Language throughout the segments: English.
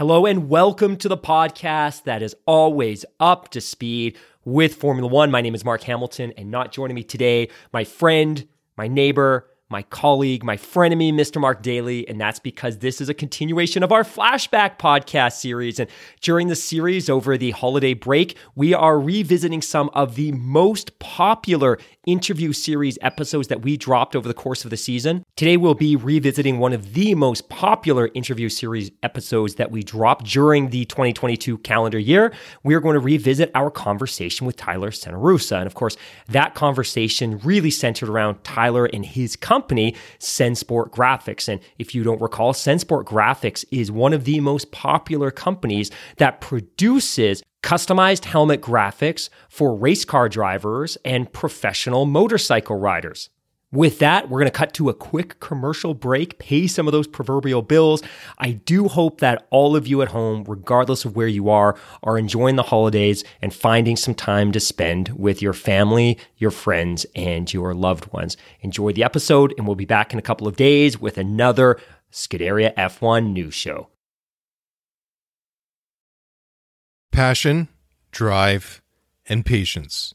Hello and welcome to the podcast that is always up to speed with Formula One. My name is Mark Hamilton, and not joining me today, my friend, my neighbor, my colleague, my frenemy, Mr. Mark Daly. And that's because this is a continuation of our flashback podcast series. And during the series over the holiday break, we are revisiting some of the most popular interview series episodes that we dropped over the course of the season. Today, we'll be revisiting one of the most popular interview series episodes that we dropped during the 2022 calendar year. We are going to revisit our conversation with Tyler Cenarrusa. And of course, that conversation really centered around Tyler and his company, Sensport Graphics. And if you don't recall, Sensport Graphics is one of the most popular companies that produces customized helmet graphics for race car drivers and professional motorcycle riders. With that, we're going to cut to a quick commercial break, pay some of those proverbial bills. I do hope that all of you at home, regardless of where you are, are enjoying the holidays and finding some time to spend with your family, your friends, and your loved ones. Enjoy the episode, and we'll be back in a couple of days with another Scuderia F1 news show. Passion, drive, and patience.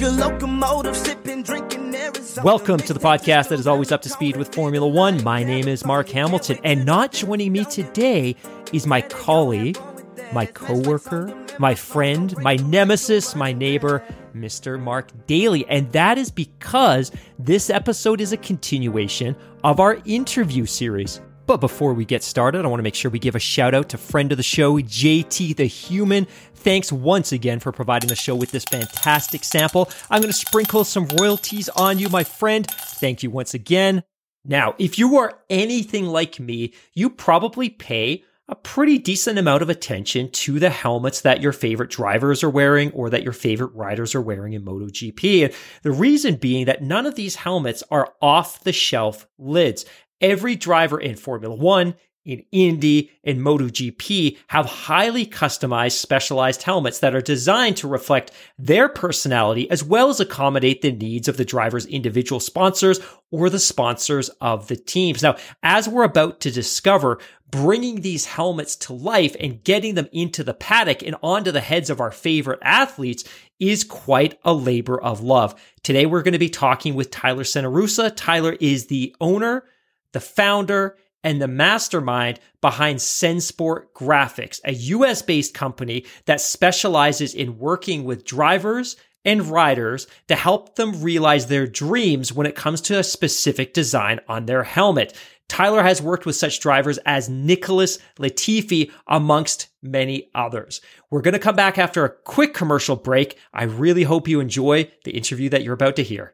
Like sipping, drinking Welcome to the podcast that is always up to speed with Formula One. My name is Mark Hamilton, and not joining me today is my colleague, my coworker, my friend, my nemesis, my neighbor, Mr. Mark Daly. And that is because this episode is a continuation of our interview series. But before we get started, I want to make sure we give a shout out to friend of the show, JT the Human. Thanks once again for providing the show with this fantastic sample. I'm going to sprinkle some royalties on you, my friend. Thank you once again. Now, if you are anything like me, you probably pay a pretty decent amount of attention to the helmets that your favorite drivers are wearing or that your favorite riders are wearing in MotoGP. And the reason being that none of these helmets are off the shelf lids. Every driver in Formula One, in Indy, and MotoGP have highly customized, specialized helmets that are designed to reflect their personality as well as accommodate the needs of the driver's individual sponsors or the sponsors of the teams. Now, as we're about to discover, bringing these helmets to life and getting them into the paddock and onto the heads of our favorite athletes is quite a labor of love. Today, we're going to be talking with Tyler Cenarrusa. Tyler is the owner, the founder, and the mastermind behind Sensport Graphics, a US based company that specializes in working with drivers and riders to help them realize their dreams when it comes to a specific design on their helmet. Tyler has worked with such drivers as Nicholas Latifi, amongst many others. We're going to come back after a quick commercial break. I really hope you enjoy the interview that you're about to hear.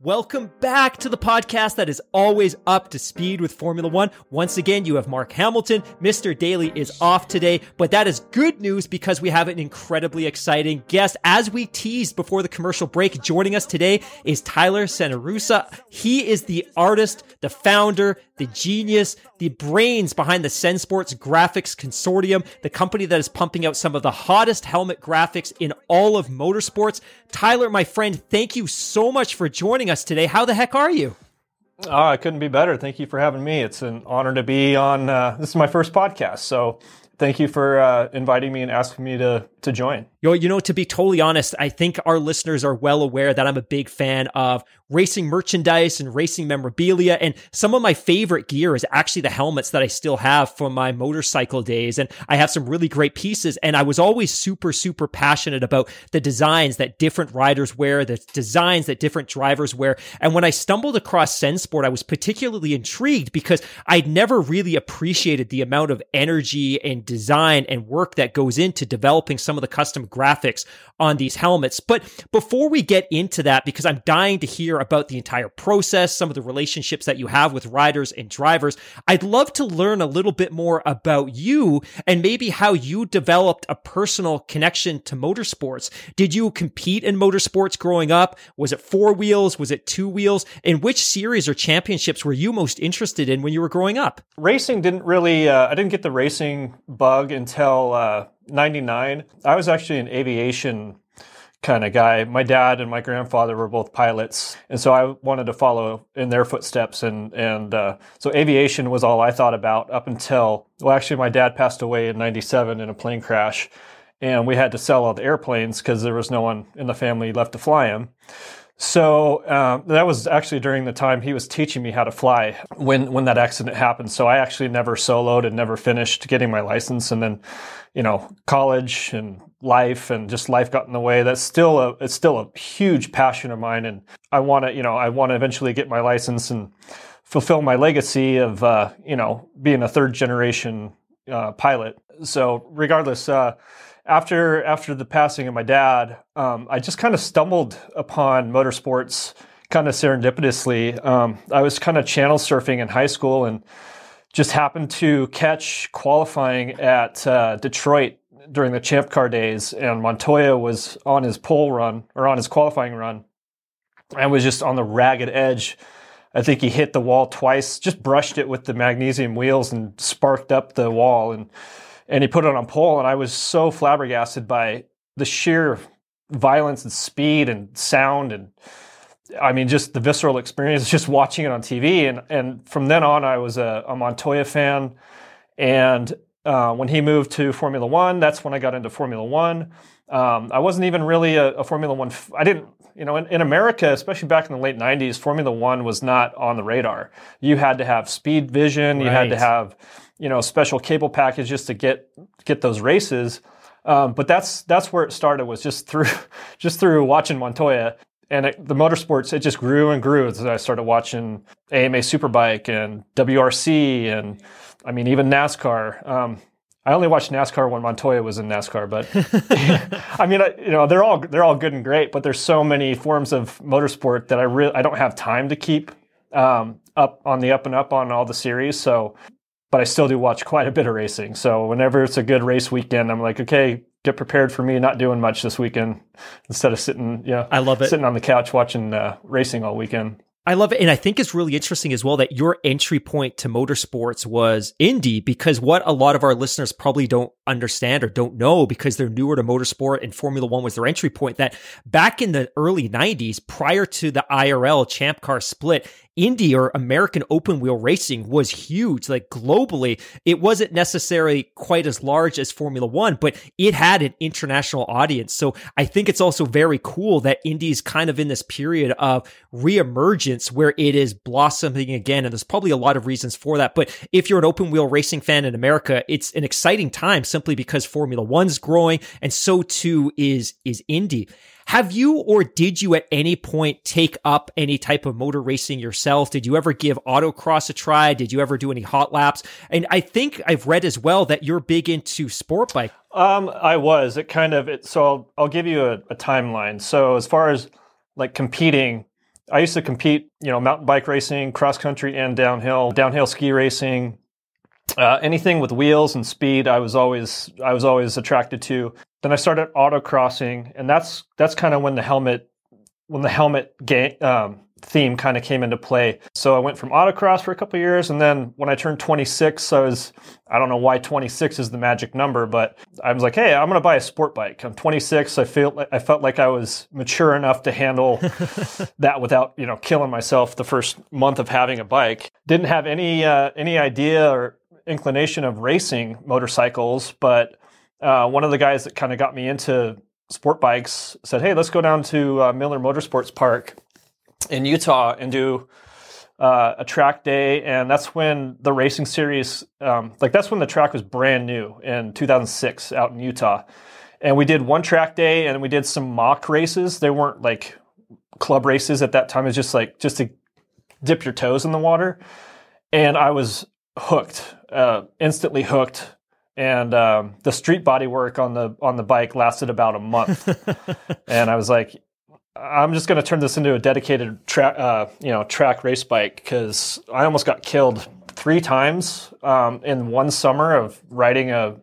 Welcome back to the podcast that is always up to speed with Formula One. Once again, you have Mark Hamilton. Mr. Daly is off today, but that is good news because we have an incredibly exciting guest. As we teased before the commercial break, joining us today is Tyler Cenarrusa. He is the artist, the founder, the genius, the brains behind the Sensports Graphics Consortium, the company that is pumping out some of the hottest helmet graphics in all of motorsports. Tyler, my friend, thank you so much for joining us today. How the heck are you? Oh, I couldn't be better. Thank you for having me. It's an honor to be on. Uh, this is my first podcast, so thank you for uh, inviting me and asking me to to join. Yo, you know, to be totally honest, I think our listeners are well aware that I'm a big fan of racing merchandise and racing memorabilia. And some of my favorite gear is actually the helmets that I still have from my motorcycle days. And I have some really great pieces. And I was always super, super passionate about the designs that different riders wear, the designs that different drivers wear. And when I stumbled across Sensport, I was particularly intrigued because I'd never really appreciated the amount of energy and design and work that goes into developing some of the custom graphics on these helmets. But before we get into that, because I'm dying to hear about the entire process, some of the relationships that you have with riders and drivers, I'd love to learn a little bit more about you and maybe how you developed a personal connection to motorsports. Did you compete in motorsports growing up? Was it four wheels? Was it two wheels? And which series or championships were you most interested in when you were growing up? Racing didn't really, uh, I didn't get the racing bug until uh, 99. I was actually an aviation kind of guy. My dad and my grandfather were both pilots, and so I wanted to follow in their footsteps. And and uh, so aviation was all I thought about up until well, actually, my dad passed away in '97 in a plane crash, and we had to sell all the airplanes because there was no one in the family left to fly them. So um, that was actually during the time he was teaching me how to fly when when that accident happened. So I actually never soloed and never finished getting my license, and then you know college and life and just life got in the way. That's still a it's still a huge passion of mine, and I want to you know I want to eventually get my license and fulfill my legacy of uh, you know being a third generation uh, pilot. So regardless. After after the passing of my dad, um, I just kind of stumbled upon motorsports kind of serendipitously. Um, I was kind of channel surfing in high school and just happened to catch qualifying at uh, Detroit during the Champ Car days, and Montoya was on his pole run or on his qualifying run, and was just on the ragged edge. I think he hit the wall twice, just brushed it with the magnesium wheels and sparked up the wall and and he put it on a pole, and I was so flabbergasted by the sheer violence and speed and sound and I mean just the visceral experience just watching it on TV and and from then on I was a, a Montoya fan. And uh, when he moved to Formula One that's when I got into Formula One. Um, I wasn't even really a, a Formula One f- I didn't you know in, in America especially back in the late 90s Formula One was not on the radar. You had to have speed vision right. you had to have you know special cable packages to get get those races. Um, but that's that's where it started was just through just through watching Montoya and it, the motorsports it just grew and grew as I started watching AMA Superbike and WRC and I mean even NASCAR. Um, I only watched NASCAR when Montoya was in NASCAR, but I mean, you know, they're all they're all good and great, but there's so many forms of motorsport that I really I don't have time to keep um, up on the up and up on all the series. So but I still do watch quite a bit of racing. So whenever it's a good race weekend, I'm like, okay, get prepared for me not doing much this weekend instead of sitting, yeah, I love it, sitting on the couch watching uh, racing all weekend. I love it. And I think it's really interesting as well that your entry point to motorsports was Indy because what a lot of our listeners probably don't understand or don't know because they're newer to motorsport and Formula One was their entry point that back in the early 90s, prior to the IRL Champ Car split, Indy or American open wheel racing was huge. Like globally, it wasn't necessarily quite as large as Formula One, but it had an international audience. So I think it's also very cool that Indy is kind of in this period of reemergence where it is blossoming again. And there's probably a lot of reasons for that. But if you're an open wheel racing fan in America, it's an exciting time simply because Formula One's growing and so too is, is Indy. Have you or did you at any point take up any type of motor racing yourself? Did you ever give autocross a try? Did you ever do any hot laps? And I think I've read as well that you're big into sport bike. Um, I was. It kind of it. So I'll, I'll give you a, a timeline. So as far as like competing, I used to compete, you know, mountain bike racing, cross country, and downhill, downhill ski racing. Uh, anything with wheels and speed, I was always I was always attracted to. Then I started autocrossing, and that's that's kind of when the helmet when the helmet game um, theme kind of came into play. So I went from autocross for a couple years, and then when I turned 26, I was I don't know why 26 is the magic number, but I was like, hey, I'm going to buy a sport bike. I'm 26. I feel I felt like I was mature enough to handle that without you know killing myself the first month of having a bike. Didn't have any uh, any idea or inclination of racing motorcycles, but uh, one of the guys that kind of got me into sport bikes said, "Hey, let's go down to uh, Miller Motorsports Park in Utah and do uh, a track day." And that's when the racing series, um, like that's when the track was brand new in 2006 out in Utah. And we did one track day, and we did some mock races. They weren't like club races at that time. It was just like just to dip your toes in the water. And I was hooked, uh, instantly hooked and um, the street body work on the on the bike lasted about a month. And i was like i'm just going to turn this into a dedicated track uh, you know track race bike because i almost got killed three times um, in one summer of riding a,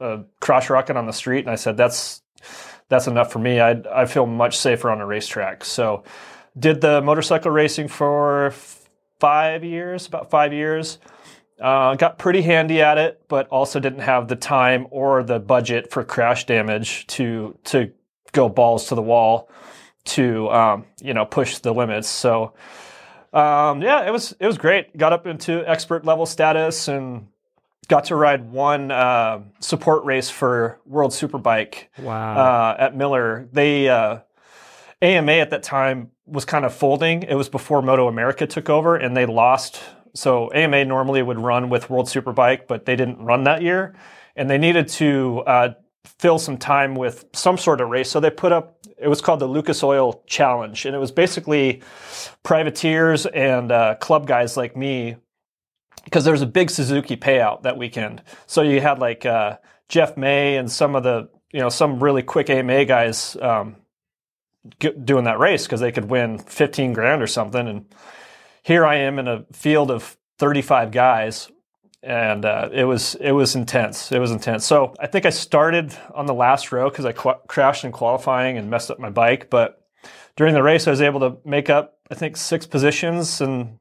a cross rocket on the street and i said that's that's enough for me. I i feel much safer on a racetrack. So did the motorcycle racing for five years about five years uh, got pretty handy at it, but also didn't have the time or the budget for crash damage to to go balls to the wall to um, you know push the limits. So um, yeah, it was it was great. Got up into expert level status and got to ride one uh, support race for World Superbike. Wow! Uh, at Miller, they uh, AMA at that time was kind of folding. It was before Moto America took over, and they lost so AMA normally would run with World Superbike, but they didn't run that year, and they needed to uh, fill some time with some sort of race. So they put up. It was called the Lucas Oil Challenge, and it was basically privateers and uh, club guys like me, because there was a big Suzuki payout that weekend. So you had like uh, Jeff May and some of the you know some really quick AMA guys um, doing that race because they could win 15 grand or something and here I am in a field of 35 guys, and uh, it was it was intense. It was intense. So I think I started on the last row because I qu- crashed in qualifying and messed up my bike. But during the race, I was able to make up I think six positions and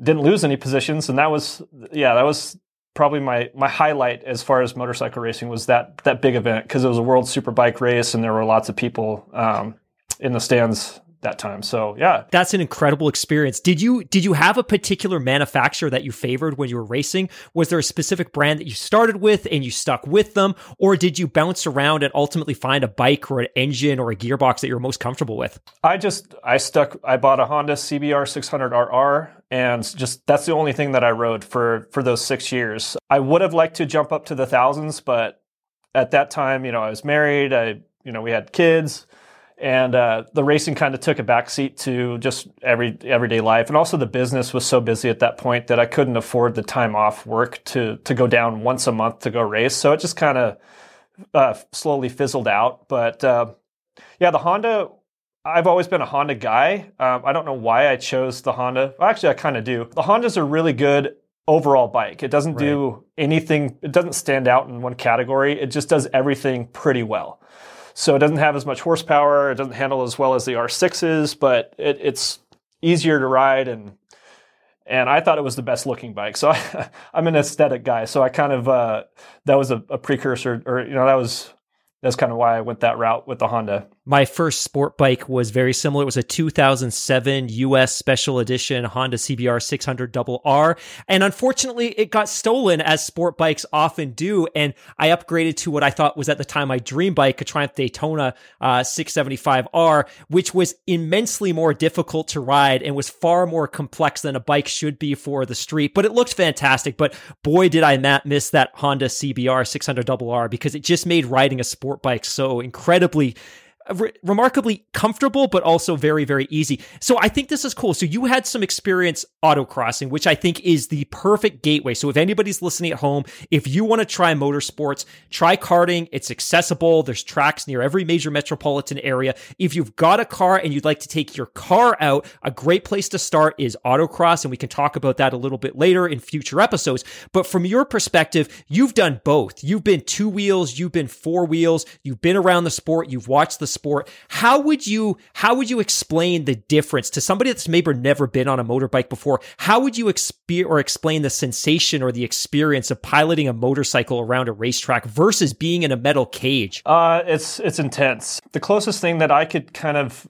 didn't lose any positions. And that was yeah, that was probably my my highlight as far as motorcycle racing was that that big event because it was a World Superbike race and there were lots of people um, in the stands that time. So yeah, that's an incredible experience. Did you did you have a particular manufacturer that you favored when you were racing? Was there a specific brand that you started with and you stuck with them, or did you bounce around and ultimately find a bike or an engine or a gearbox that you're most comfortable with? I just I stuck. I bought a Honda CBR 600RR, and just that's the only thing that I rode for for those six years. I would have liked to jump up to the thousands, but at that time, you know, I was married. I you know we had kids and uh, the racing kind of took a backseat to just every everyday life, and also the business was so busy at that point that I couldn't afford the time off work to to go down once a month to go race. So it just kind of uh, slowly fizzled out. But uh, yeah, the Honda. I've always been a Honda guy. Um, I don't know why I chose the Honda. Well, actually, I kind of do. The Hondas are really good overall bike. It doesn't right. do anything. It doesn't stand out in one category. It just does everything pretty well. So it doesn't have as much horsepower. It doesn't handle as well as the R6s, but it, it's easier to ride and and I thought it was the best looking bike. So I, am an aesthetic guy. So I kind of uh, that was a, a, precursor, or you know, that was that's kind of why I went that route with the Honda. My first sport bike was very similar. It was a 2007 US Special Edition Honda CBR 600 R. And unfortunately, it got stolen as sport bikes often do. And I upgraded to what I thought was at the time my dream bike, a Triumph Daytona uh, 675R, which was immensely more difficult to ride and was far more complex than a bike should be for the street. But it looked fantastic. But boy, did I miss that Honda CBR 600 R because it just made riding a sport bike so incredibly re- remarkably comfortable, but also very, very easy. So I think this is cool. So you had some experience autocrossing, which I think is the perfect gateway. So if anybody's listening at home, if you want to try motorsports, try karting. It's accessible. There's tracks near every major metropolitan area. If you've got a car and you'd like to take your car out, a great place to start is autocross. And we can talk about that a little bit later in future episodes. But from your perspective, you've done both. You've been two wheels, you've been four wheels, you've been around the sport, you've watched the sport. How would you how would you explain the difference to somebody that's maybe never been on a motorbike before? How would you expe- or explain the sensation or the experience of piloting a motorcycle around a racetrack versus being in a metal cage? Uh, it's it's intense. The closest thing that I could kind of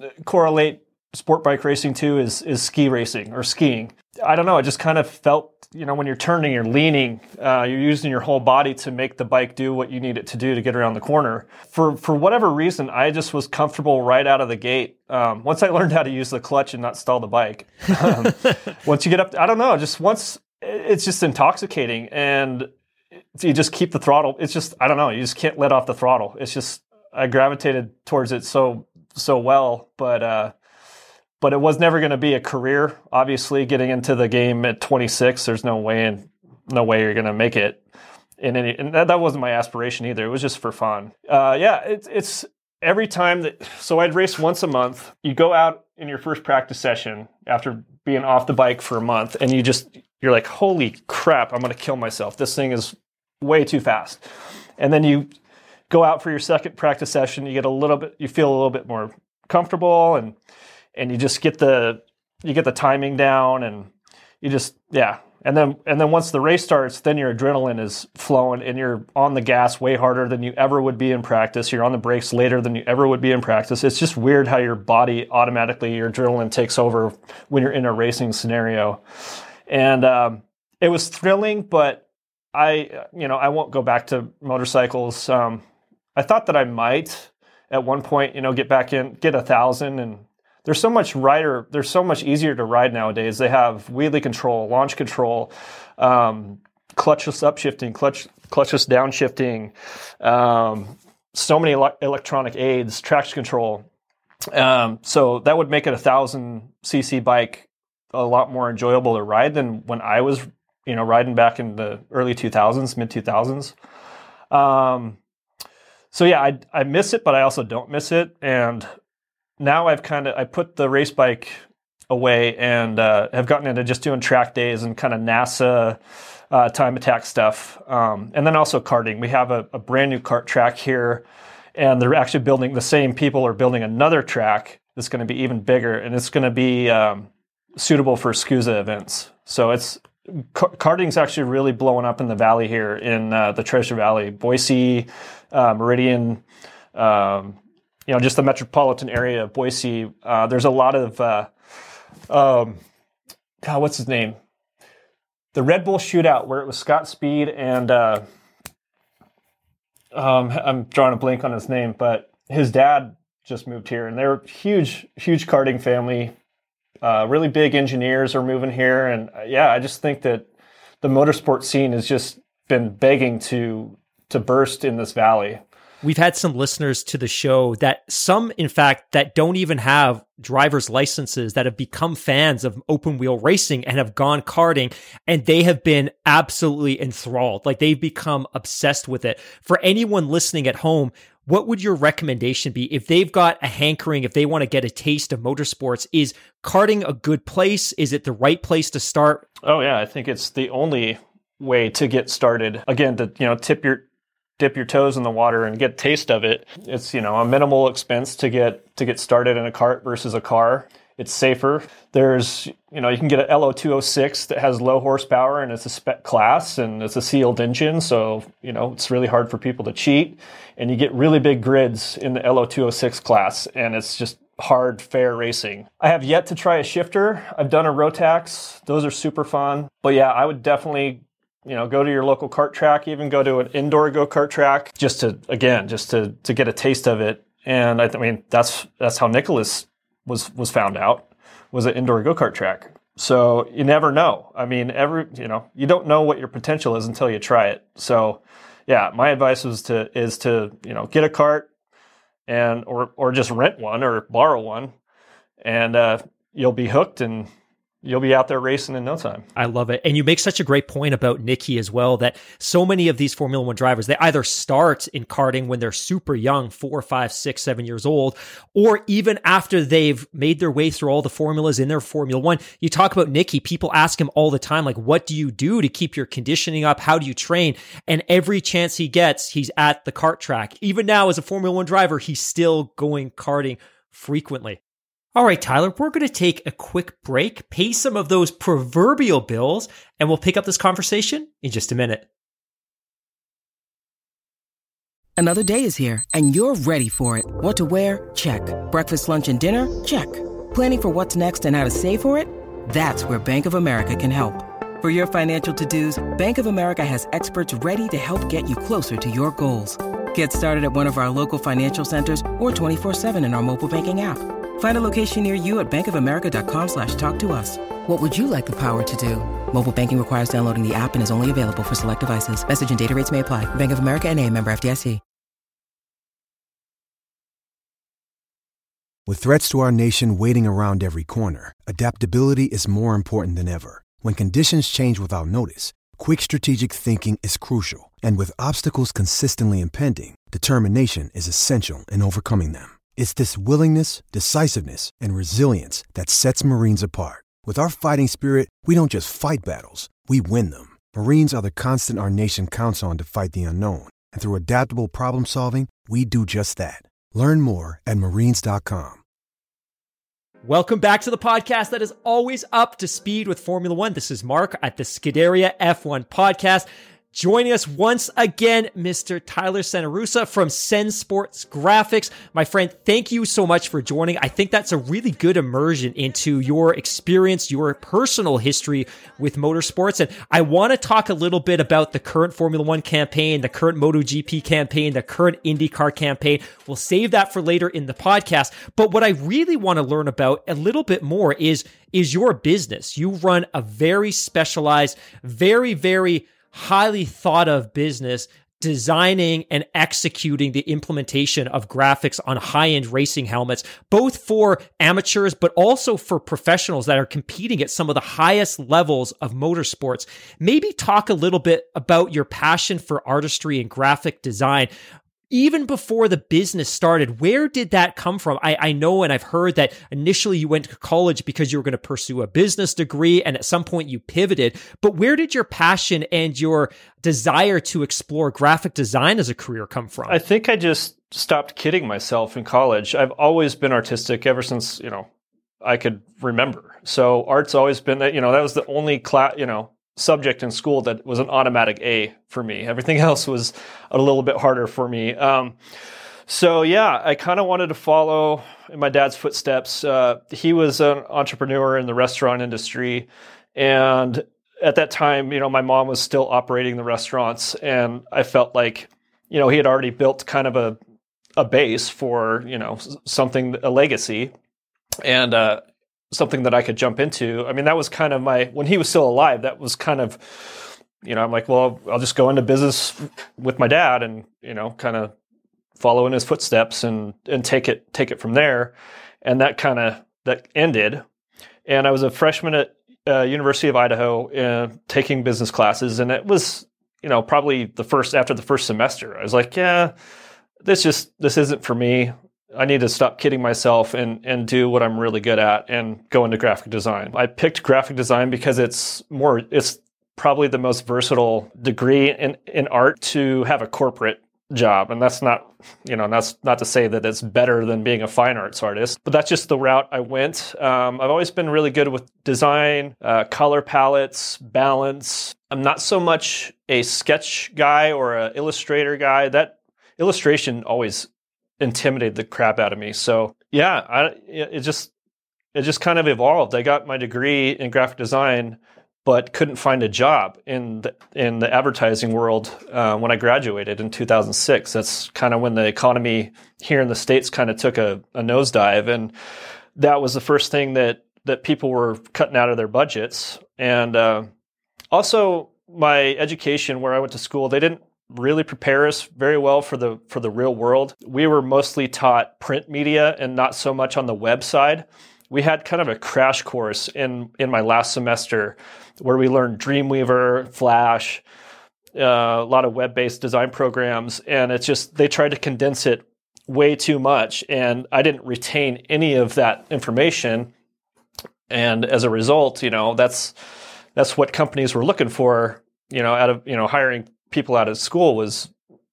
uh, correlate sport bike racing to is is ski racing or skiing. I don't know. I just kind of felt, you know, when you're turning, you're leaning, uh, you're using your whole body to make the bike do what you need it to do to get around the corner. For for whatever reason, I just was comfortable right out of the gate. Um, once I learned how to use the clutch and not stall the bike. Um, once you get up, I don't know. Just once, it's just intoxicating, and you just keep the throttle. It's just I don't know. You just can't let off the throttle. It's just I gravitated towards it so so well, but. Uh, but it was never going to be a career. Obviously, getting into the game at 26, there's no way and no way you're going to make it in any. And that, that, wasn't my aspiration either. It was just for fun. Uh, yeah, it's it's every time that. So I'd race once a month. You go out in your first practice session after being off the bike for a month, and you just you're like, holy crap, I'm going to kill myself. This thing is way too fast. And then you go out for your second practice session. You get a little bit. You feel a little bit more comfortable and and you just get the you get the timing down and you just yeah. And then and then once the race starts then your adrenaline is flowing and you're on the gas way harder than you ever would be in practice. You're on the brakes later than you ever would be in practice. It's just weird how your body automatically your adrenaline takes over when you're in a racing scenario. And um, it was thrilling but i you know i won't go back to motorcycles. Um, i thought that i might at one point you know get back in get a thousand and there's so much rider they're so much easier to ride nowadays. They have wheelie control launch control um, clutchless upshifting clutch clutchless downshifting um, so many ele- electronic aids traction control. Um, so that would make it a thousand cc bike a lot more enjoyable to ride than when i was you know riding back in the early 2000s mid 2000s um, so yeah I, I miss it but i also don't miss it. And now I've kind of I put the race bike away and uh, have gotten into just doing track days and kind of NASA uh, time attack stuff, um, and then also karting. We have a, a, brand new kart track here, and they're actually building. The same people are building another track that's going to be even bigger, and it's going to be um, suitable for SKUSA events. So it's karting's actually really blowing up in the valley here in uh, the Treasure Valley, Boise, uh, Meridian. Um, you know, just the metropolitan area of Boise, uh, there's a lot of, uh, um, God, what's his name? The Red Bull Shootout, where it was Scott Speed and uh, um, I'm drawing a blank on his name, but his dad just moved here, and they're huge, huge karting family. Uh, really big engineers are moving here, and uh, yeah, I just think that the motorsport scene has just been begging to to burst in this valley. We've had some listeners to the show that some, in fact, that don't even have driver's licenses that have become fans of open wheel racing and have gone karting and they have been absolutely enthralled. Like they've become obsessed with it. For anyone listening at home, what would your recommendation be if they've got a hankering, if they want to get a taste of motorsports? Is karting a good place? Is it the right place to start? Oh yeah, I think it's the only way to get started. Again, to you know, tip your dip your toes in the water and get a taste of it. It's, you know, a minimal expense to get to get started in a cart versus a car. It's safer. There's, you know, you can get an LO206 that has low horsepower and it's a spec class and it's a sealed engine. So, you know, it's really hard for people to cheat. And you get really big grids in the LO206 class and it's just hard, fair racing. I have yet to try a shifter. I've done a Rotax. Those are super fun. But yeah, I would definitely you know go to your local kart track even go to an indoor go-kart track just to again just to to get a taste of it. And i, th- I mean that's that's how nicholas was was found out was an indoor go-kart track. So you never know. I mean every you know you don't know what your potential is until you try it. So yeah my advice was to is to you know get a cart and or or just rent one or borrow one and uh, you'll be hooked and you'll be out there racing in no time. I love it. And you make such a great point about Nicky as well that so many of these Formula One drivers, they either start in karting when they're super young, four, five, six, seven years old, or even after they've made their way through all the formulas in their Formula One. You talk about Nicky, people ask him all the time, like, what do you do to keep your conditioning up? How do you train? And every chance he gets, he's at the kart track. Even now, as a Formula One driver, he's still going karting frequently. All right, Tyler, we're going to take a quick break, pay some of those proverbial bills, and we'll pick up this conversation in just a minute. Another day is here, and you're ready for it. What to wear? Check. Breakfast, lunch, and dinner? Check. Planning for what's next and how to save for it? That's where Bank of America can help. For your financial to dos, Bank of America has experts ready to help get you closer to your goals. Get started at one of our local financial centers or 24 7 in our mobile banking app. Find a location near you at bankofamerica.com slash talk to us. What would you like the power to do? Mobile banking requires downloading the app and is only available for select devices. Message and data rates may apply. Bank of America and a member FDIC. With threats to our nation waiting around every corner, adaptability is more important than ever. When conditions change without notice, quick strategic thinking is crucial. And with obstacles consistently impending, determination is essential in overcoming them. It's this willingness, decisiveness, and resilience that sets Marines apart. With our fighting spirit, we don't just fight battles, we win them. Marines are the constant our nation counts on to fight the unknown. And through adaptable problem solving, we do just that. Learn more at marines.com. Welcome back to the podcast that is always up to speed with Formula One. This is Mark at the Scuderia F1 podcast. Joining us once again, Mr. Tyler Cenarrusa from Sen Sports Graphics. My friend, thank you so much for joining. I think that's a really good immersion into your experience, your personal history with motorsports. And I want to talk a little bit about the current Formula One campaign, the current MotoGP campaign, the current IndyCar campaign. We'll save that for later in the podcast. But what I really want to learn about a little bit more is, is your business. You run a very specialized, very, very highly thought of business designing and executing the implementation of graphics on high end racing helmets, both for amateurs, but also for professionals that are competing at some of the highest levels of motorsports. Maybe talk a little bit about your passion for artistry and graphic design even before the business started, where did that come from? I, I know and I've heard that initially you went to college because you were going to pursue a business degree and at some point you pivoted. But where did your passion and your desire to explore graphic design as a career come from? I think I just stopped kidding myself in college. I've always been artistic ever since, you know, I could remember. So art's always been that, you know, that was the only class, you know, subject in school that was an automatic A for me. Everything else was a little bit harder for me. Um, so yeah, I kind of wanted to follow in my dad's footsteps. Uh, he was an entrepreneur in the restaurant industry, and at that time, you know, my mom was still operating the restaurants, and I felt like, you know, he had already built kind of a a base for you know something a legacy, and uh, something that I could jump into. I mean, that was kind of my when he was still alive. That was kind of you know I'm like, well, I'll just go into business with my dad and you know kind of follow in his footsteps and and take it take it from there. And that kind of that ended. And I was a freshman at uh, University of Idaho uh, taking business classes, and it was you know probably the first after the first semester. I was like, yeah, this just this isn't for me. I need to stop kidding myself and, and do what I'm really good at and go into graphic design. I picked graphic design because it's more, it's probably the most versatile degree in, in art to have a corporate job. And that's not you know that's not to say that it's better than being a fine arts artist but that's just the route i went. Um, i've always been really good with design uh, color palettes balance. I'm not so much a sketch guy or an illustrator guy. That illustration always intimidated the crap out of me so yeah I, it just it just kind of evolved i got my degree in graphic design but couldn't find a job in the, in the advertising world uh, when I graduated in 2006. That's kind of when the economy here in the states kind of took a, a nosedive, and that was the first thing that that people were cutting out of their budgets. And uh, also, my education, where I went to school, they didn't really prepare us very well for the for the real world. We were mostly taught print media and not so much on the web side. We had kind of a crash course in in my last semester where we learned Dreamweaver, Flash, uh, a lot of web-based design programs, and it's just they tried to condense it way too much, and I didn't retain any of that information. And as a result, you know that's that's what companies were looking for. You know, out of you know hiring people out of school was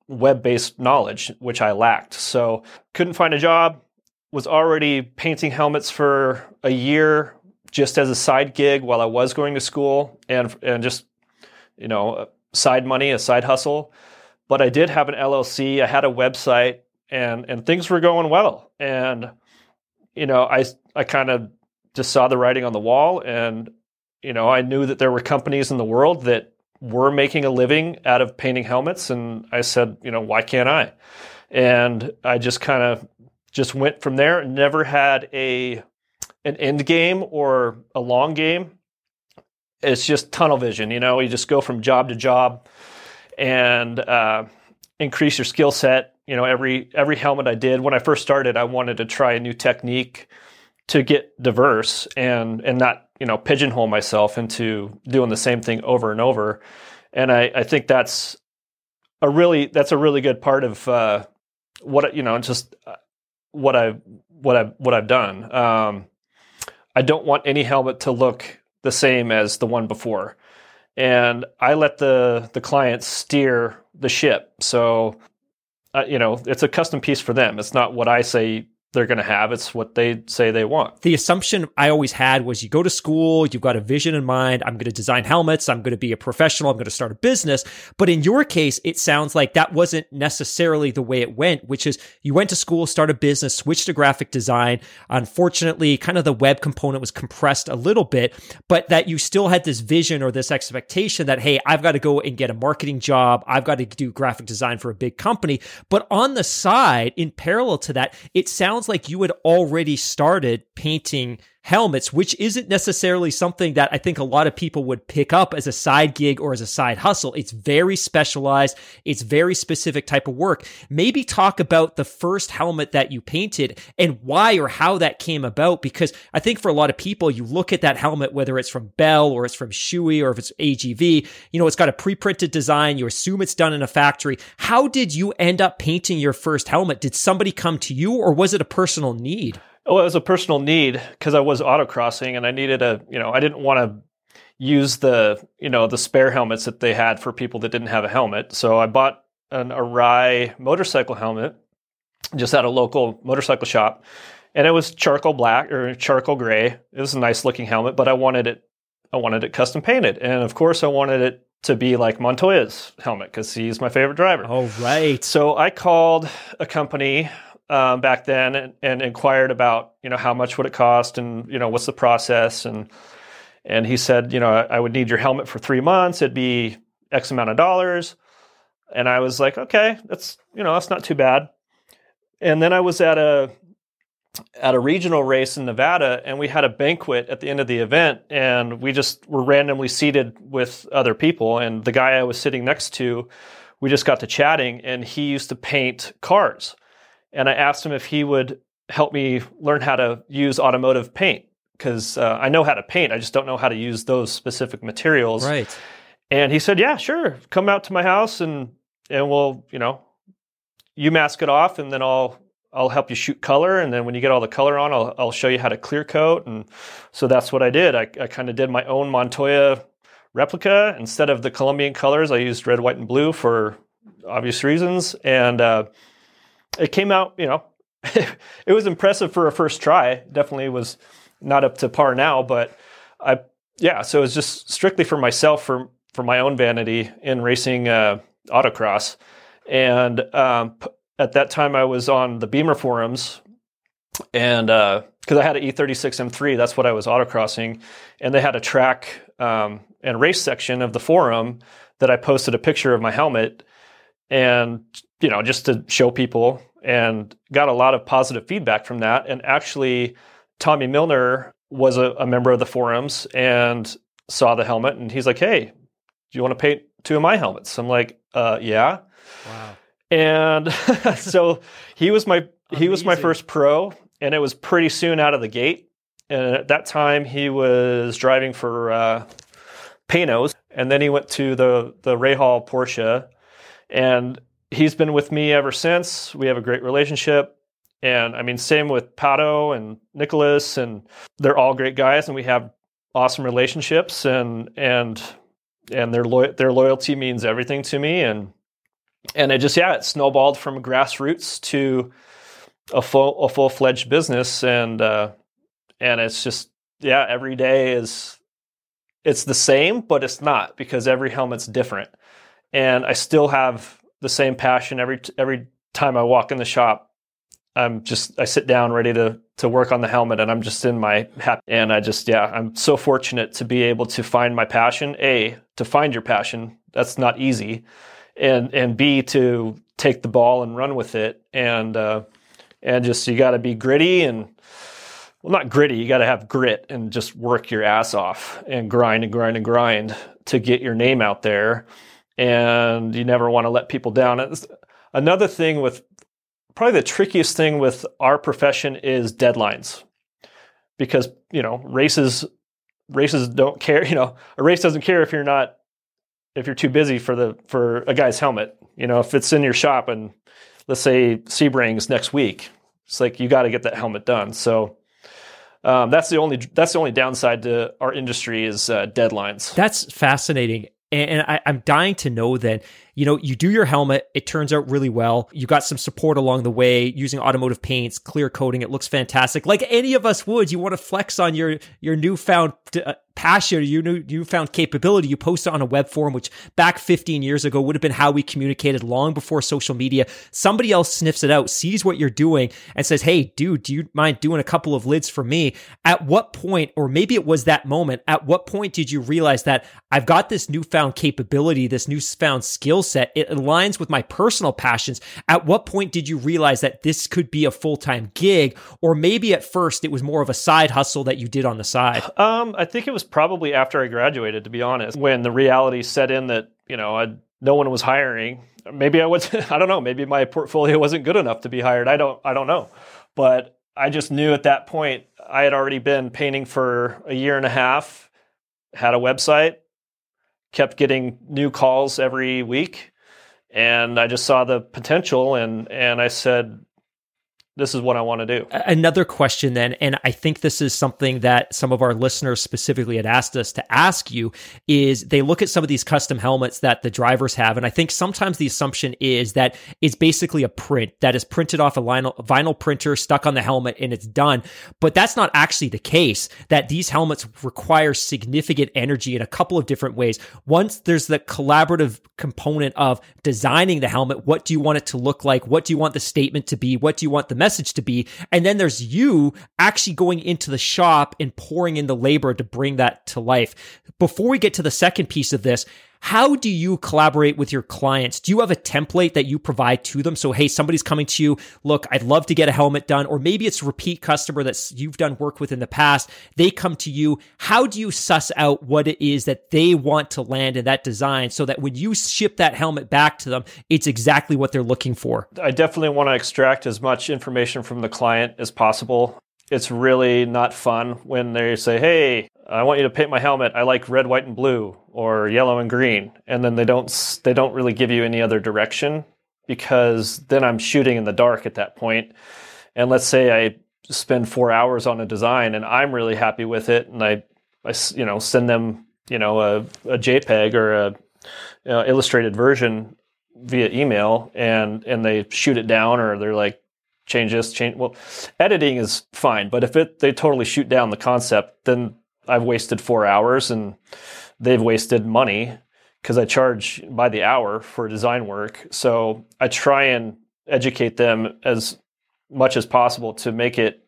web-based knowledge, which I lacked. So couldn't find a job. Was already painting helmets for a year just as a side gig while I was going to school and and just you know uh, side money, a side hustle. But I did have an LLC. I had a website, and and things were going well. And you know, I I kind of just saw the writing on the wall, and you know, I knew that there were companies in the world that were making a living out of painting helmets, and I said, you know, why can't I? And I just kind of just went from there. and Never had a an end game or a long game. It's just tunnel vision. You know, you just go from job to job and uh, increase your skill set. You know, every every helmet I did when I first started, I wanted to try a new technique to get diverse and and not you know pigeonhole myself into doing the same thing over and over. And I, I think that's a really that's a really good part of uh, what you know just uh, what I what I what I've done. Um, I don't want any helmet to look the same as the one before. And I let the the client steer the ship. So uh, you know, it's a custom piece for them. It's not what I say they're going to have. It's what they say they want. The assumption I always had was you go to school, you've got a vision in mind. I'm going to design helmets. I'm going to be a professional. I'm going to start a business. But in your case, it sounds like that wasn't necessarily the way it went, which is you went to school, start a business, switch to graphic design. Unfortunately, kind of the web component was compressed a little bit, but that you still had this vision or this expectation that, hey, I've got to go and get a marketing job. I've got to do graphic design for a big company. But on the side, in parallel to that, it sounds sounds like you had already started painting helmets, which isn't necessarily something that I think a lot of people would pick up as a side gig or as a side hustle. It's very specialized. It's very specific type of work. Maybe talk about the first helmet that you painted and why or how that came about. Because I think for a lot of people, you look at that helmet, whether it's from Bell or it's from Shoei or if it's AGV, you know, it's got a pre-printed design. You assume it's done in a factory. How did you end up painting your first helmet? Did somebody come to you or was it a personal need? Well, it was a personal need because I was autocrossing and I needed a, you know, I didn't want to use the, you know, the spare helmets that they had for people that didn't have a helmet. So I bought an Arai motorcycle helmet just at a local motorcycle shop. And it was charcoal black or charcoal gray. It was a nice looking helmet, but I wanted it I wanted it custom painted. And of course I wanted it to be like Montoya's helmet because he's my favorite driver. Oh, right. So I called a company um, back then and, and, inquired about you know how much would it cost and you know what's the process. And and he said you know I, I would need your helmet for three months. It'd be X amount of dollars. And I was like okay that's you know that's not too bad. And then I was at a at a regional race in Nevada and we had a banquet at the end of the event and we just were randomly seated with other people. And the guy I was sitting next to we just got to chatting and he used to paint cars and I asked him if he would help me learn how to use automotive paint because uh, I know how to paint. I just don't know how to use those specific materials. Right. And he said, "Yeah, sure. Come out to my house and and we'll, you know, you mask it off, and then I'll I'll help you shoot color. And then when you get all the color on, I'll I'll show you how to clear coat. And so that's what I did. I, I kind of did my own Montoya replica instead of the Colombian colors. I used red, white, and blue for obvious reasons. And uh, it came out, you know, it was impressive for a first try. Definitely was not up to par now, but I, yeah. So it was just strictly for myself, for for my own vanity in racing uh, autocross. And um, at that time, I was on the Beamer forums, and because uh, I had an E36 M3, that's what I was autocrossing, and they had a track um, and race section of the forum that I posted a picture of my helmet, and you know just to show people, and got a lot of positive feedback from that. And actually, Tommy Milner was a, a member of the forums and saw the helmet, and he's like, "Hey, do you want to paint two of my helmets?" I'm like, uh, "Yeah." Wow. And so he was my he was my first pro, and it was pretty soon out of the gate. And at that time, he was driving for uh, Panoz, and then he went to the the Rahal Porsche, and he's been with me ever since. We have a great relationship, and I mean, same with Pato and Nicholas, and they're all great guys, and we have awesome relationships, and and and their lo- their loyalty means everything to me, and and it just yeah, it snowballed from grassroots to a full a full fledged business, and uh, and it's just yeah, every day is it's the same, but it's not because every helmet's different, and I still have the same passion every every time I walk in the shop. I'm just I sit down ready to to work on the helmet and I'm just in my happy and I just yeah I'm so fortunate to be able to find my passion a to find your passion. That's not easy. And and b to take the ball and run with it. And uh, and just you got to be gritty and well not gritty you got to have grit and just work your ass off and grind and grind and grind to get your name out there and you never want to let people down another thing with probably the trickiest thing with our profession is deadlines because you know races races don't care you know a race doesn't care if you're not if you're too busy for the for a guy's helmet you know if it's in your shop and let's say Sebring's next week it's like you got to get that helmet done. So um, that's the only that's the only downside to our industry is uh, deadlines. That's fascinating, and, I, I'm dying to know that you know, you do your helmet, it turns out really well. You got some support along the way using automotive paints, clear coating. It looks fantastic. Like any of us would, you want to flex on your your newfound uh, uh, passion, your new newfound capability. You post it on a web forum, which back 15 years ago would have been how we communicated long before social media. Somebody else sniffs it out, sees what you're doing, and says, "Hey, dude, do you mind doing a couple of lids for me?" At what point, or maybe it was that moment, at what point did you realize that I've got this newfound capability, this newfound skill set. It aligns with my personal passions. At what point did you realize that this could be a full time gig? Or maybe at first it was more of a side hustle that you did on the side? Um, I think it was probably after I graduated, to be honest, when the reality set in that, you know, I, no one was hiring. Maybe I was, I don't know, maybe my portfolio wasn't good enough to be hired. I don't, I don't know. But I just knew at that point I had already been painting for a year and a half, had a website, kept getting new calls every week and I just saw the potential and and I said this is what I want to do. Another question then, and I think this is something that some of our listeners specifically had asked us to ask you is they look at some of these custom helmets that the drivers have. And I think sometimes the assumption is that it's basically a print that is printed off a vinyl, printer, stuck on the helmet, and it's done. But that's not actually the case, that these helmets require significant energy in a couple of different ways. Once there's the collaborative component of designing the helmet. What do you want it to look like? What do you want the statement to be? What do you want the message to be. And then there's you actually going into the shop and pouring in the labor to bring that to life. Before we get to the second piece of this, how do you collaborate with your clients? Do you have a template that you provide to them? So, hey, somebody's coming to you. Look, I'd love to get a helmet done, or maybe it's a repeat customer that you've done work with in the past. They come to you. How do you suss out what it is that they want to land in that design so that when you ship that helmet back to them, it's exactly what they're looking for? I definitely want to extract as much information from the client as possible it's really not fun when they say, "Hey, I want you to paint my helmet. I like red, white, and blue, or yellow and green," and then they don't they don't really give you any other direction because then I'm shooting in the dark at that point. And let's say I spend four hours on a design and I'm really happy with it, and I, I you know send them you know a, a JPEG or a you know, illustrated version. via email and and they shoot it down or they're like change this change well editing is fine but if it they totally shoot down the concept then i've wasted four hours and they've wasted money because i charge by the hour for design work so i try and educate them as much as possible to make it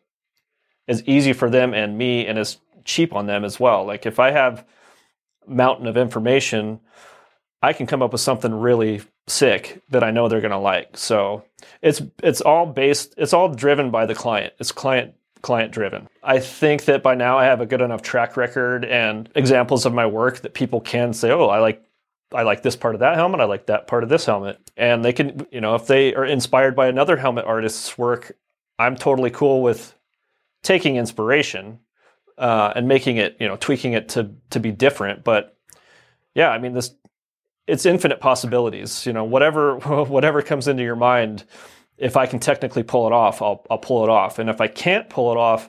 as easy for them and me and as cheap on them as well like if i have mountain of information I can come up with something really sick that I know they're going to like. So it's it's all based it's all driven by the client. It's client client driven. I think that by now I have a good enough track record and examples of my work that people can say, "Oh, I like I like this part of that helmet. I like that part of this helmet." And they can, you know, if they are inspired by another helmet artist's work, I'm totally cool with taking inspiration uh, and making it, you know, tweaking it to to be different. But yeah, I mean, this it's infinite possibilities. You know, whatever whatever comes into your mind, if I can technically pull it off, I'll I'll pull it off. And if I can't pull it off,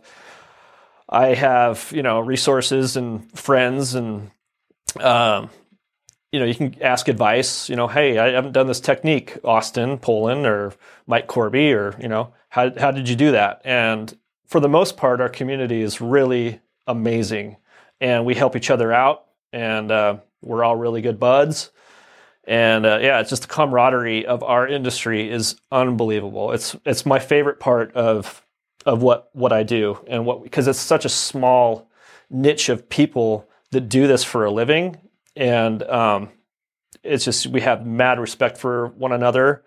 I have you know resources and friends and um, you know you can ask advice. You know, hey, I haven't done this technique, Austin Poland or Mike Corby, or you know, how how did you do that? And for the most part, our community is really amazing, and we help each other out, and uh, we're all really good buds and uh, yeah, it's just the camaraderie of our industry is unbelievable. It's it's my favorite part of of what what I do, and what because it's such a small niche of people that do this for a living, and um, it's just we have mad respect for one another.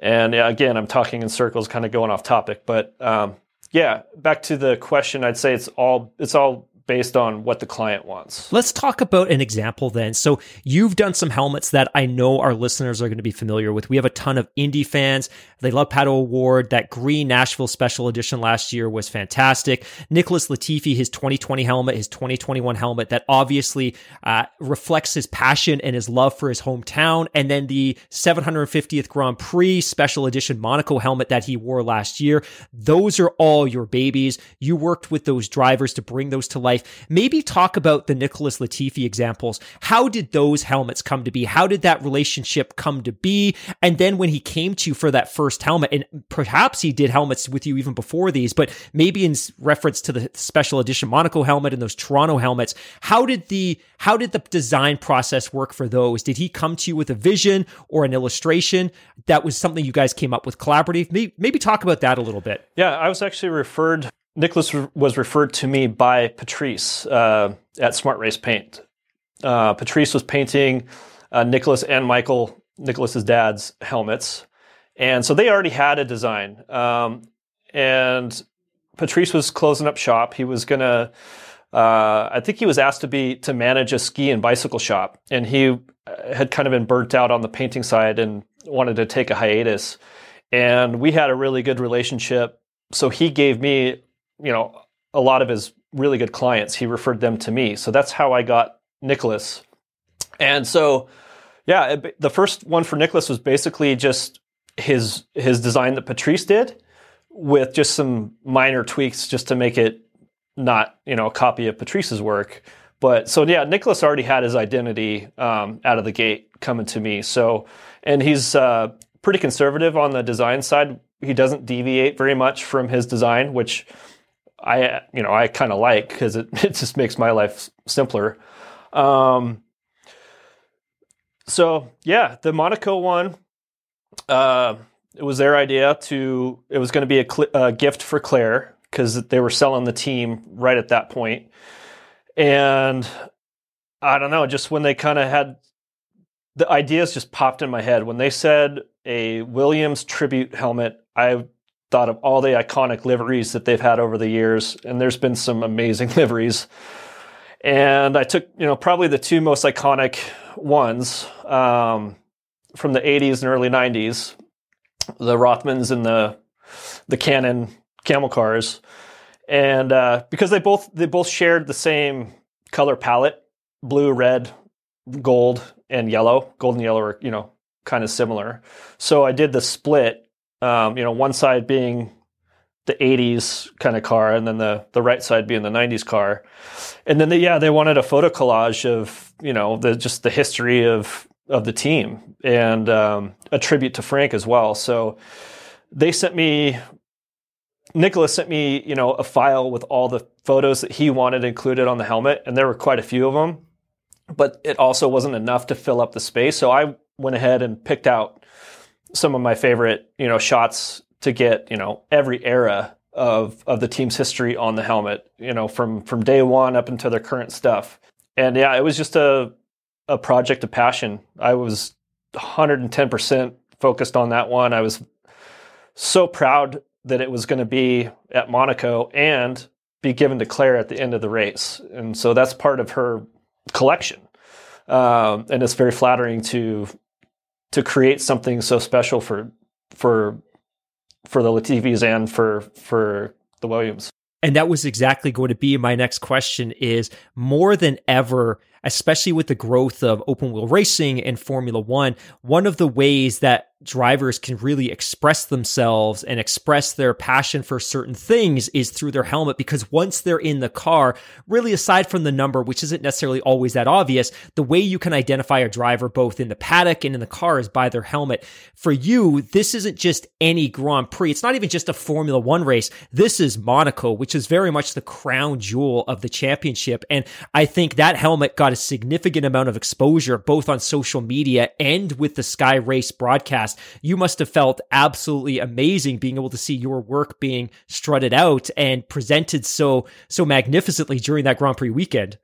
And yeah, again, I'm talking in circles, kind of going off topic, but um, yeah, back to the question, I'd say it's all it's all based on what the client wants. Let's talk about an example then. So you've done some helmets that I know our listeners are going to be familiar with. We have a ton of Indy fans. They love Pato O'Ward. That green Nashville special edition last year was fantastic. Nicholas Latifi, his 2020 helmet, his 2021 helmet that obviously uh, reflects his passion and his love for his hometown. And then the 750th Grand Prix special edition Monaco helmet that he wore last year. Those are all your babies. You worked with those drivers to bring those to life life. Maybe talk about the Nicholas Latifi examples. How did those helmets come to be? How did that relationship come to be? And then when he came to you for that first helmet, and perhaps he did helmets with you even before these, but maybe in reference to the special edition Monaco helmet and those Toronto helmets, how did the how did the design process work for those? Did he come to you with a vision or an illustration that was something you guys came up with collaborative? Maybe, maybe talk about that a little bit. Yeah, I was actually referred Nicholas was referred to me by Patrice uh, at Smart Race Paint. Uh, Patrice was painting uh, Nicholas and Michael, Nicholas's dad's helmets, and so they already had a design. Um, and Patrice was closing up shop. He was gonna. Uh, I think he was asked to be to manage a ski and bicycle shop, and he uh, had kind of been burnt out on the painting side and wanted to take a hiatus. And we had a really good relationship, so he gave me you know, a lot of his really good clients, he referred them to me. So that's how I got Nicholas. And so, yeah, it, the first one for Nicholas was basically just his his design that Patrice did, with just some minor tweaks just to make it not you know a copy of Patrice's work. But so yeah, Nicholas already had his identity um, out of the gate coming to me. So and he's uh, pretty conservative on the design side. He doesn't deviate very much from his design, which I you know I kind of like because it, it just makes my life simpler. Um, so yeah, the Monaco one, uh, it was their idea to. It was going to be a, cl- a gift for Claire because they were selling the team right at that point, and I don't know, just when they kind of had the ideas just popped in my head when they said a Williams tribute helmet. I thought of all the iconic liveries that they've had over the years, and there's been some amazing liveries. And I took, you know, probably the two most iconic ones um, from the 80s and early 90s, the Rothmans and the the Canon camel cars, and uh, because they both they both shared the same color palette, blue, red, gold, and yellow. Gold and yellow are you know kind of similar. So I did the split um, you know, one side being the 80s kind of car and then the, the right side being the 90s car. And then, yeah, they wanted a photo collage of, you know, the, just the history of of the team and um, a tribute to Frank as well. So they sent me Nicholas sent me, you know, a file with all the photos that he wanted included on the helmet, and there were quite a few of them. But it also wasn't enough to fill up the space, so I went ahead and picked out some of my favorite, you know, shots to get, you know, every era of of the team's history on the helmet, you know, from from day one up until their current stuff. And yeah, it was just a a project of passion. I was 110% focused on that one. I was so proud that it was going to be at Monaco and be given to Claire at the end of the race. And so that's part of her collection. Um, and it's very flattering to to create something so special for for for the Latifis and for for the Williams. And that was exactly going to be my next question is more than ever especially with the growth of open wheel racing and Formula 1 one of the ways that drivers can really express themselves and express their passion for certain things is through their helmet because once they're in the car, really aside from the number, which isn't necessarily always that obvious, the way you can identify a driver both in the paddock and in the car is by their helmet. For you, this isn't just any Grand Prix. It's not even just a Formula One race. This is Monaco, which is very much the crown jewel of the championship. And I think that helmet got a significant amount of exposure both on social media and with the Sky Race broadcast you must have felt absolutely amazing being able to see your work being strutted out and presented so so magnificently during that Grand Prix weekend.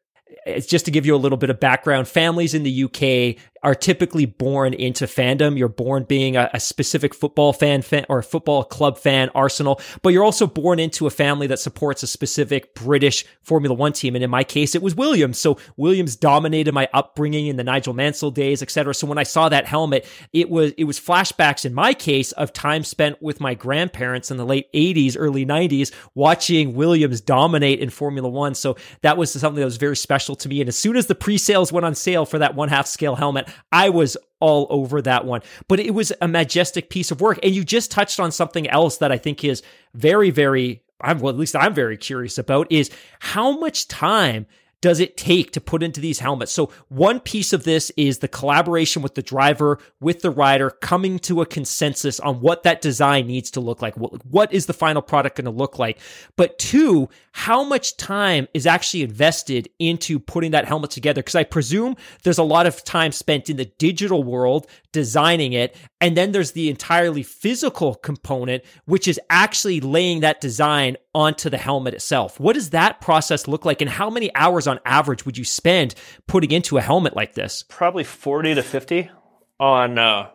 It's just to give you a little bit of background. Families in the UK are typically born into fandom. You're born being a, a specific football fan, fan or football club fan, Arsenal, but you're also born into a family that supports a specific British Formula One team. And in my case, it was Williams. So Williams dominated my upbringing in the Nigel Mansell days, etc. So when I saw that helmet, it was it was flashbacks in my case of time spent with my grandparents in the late 80s, early 90s, watching Williams dominate in Formula One. So that was something that was very special to me. And as soon as the pre-sales went on sale for that one half scale helmet, I was all over that one. But it was a majestic piece of work. And you just touched on something else that I think is very, very, I'm, well, at least I'm very curious about is how much time does it take to put into these helmets? So one piece of this is the collaboration with the driver, with the rider, coming to a consensus on what that design needs to look like. What is the final product going to look like? But two, how much time is actually invested into putting that helmet together? Because I presume there's a lot of time spent in the digital world designing it. And then there's the entirely physical component, which is actually laying that design onto the helmet itself. What does that process look like? And how many hours on average would you spend putting into a helmet like this? Probably 40 to 50 on, uh,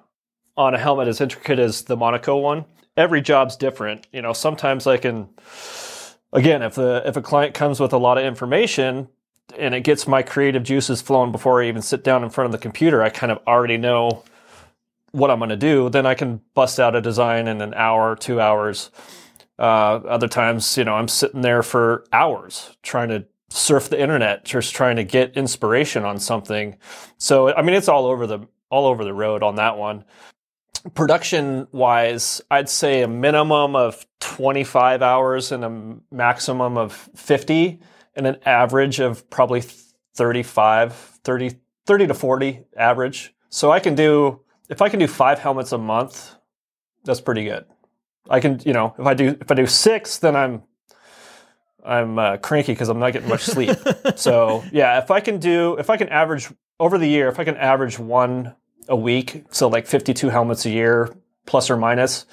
on a helmet as intricate as the Monaco one. Every job's different. You know, sometimes I can, again, if the, if a client comes with a lot of information, and it gets my creative juices flowing before I even sit down in front of the computer. I kind of already know what I'm going to do, then I can bust out a design in an hour, two hours. Uh, other times, you know, I'm sitting there for hours trying to surf the internet, just trying to get inspiration on something. So, I mean, it's all over the all over the road on that one. Production wise, I'd say a minimum of 25 hours and a maximum of 50 and an average of probably 35, 30, 30 to 40 average. So I can do if I can do five helmets a month, that's pretty good. I can, you know, if I do if I do six, then I'm I'm uh, cranky because I'm not getting much sleep. so yeah, if I can do if I can average over the year, if I can average one a week, so like 52 helmets a year, plus or minus,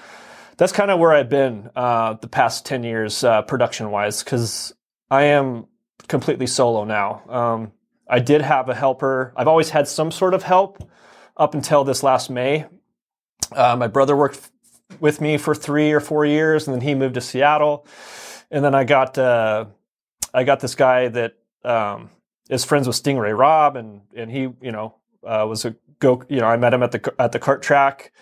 that's kind of where I've been uh, the past 10 years uh, production wise because I am completely solo now. Um, I did have a helper. I've always had some sort of help up until this last May. Uh, my brother worked f- with me for three or four years, and then he moved to Seattle. And then I got uh, I got this guy that um, is friends with Stingray Rob, and and he you know uh, was a go you know I met him at the at the kart track,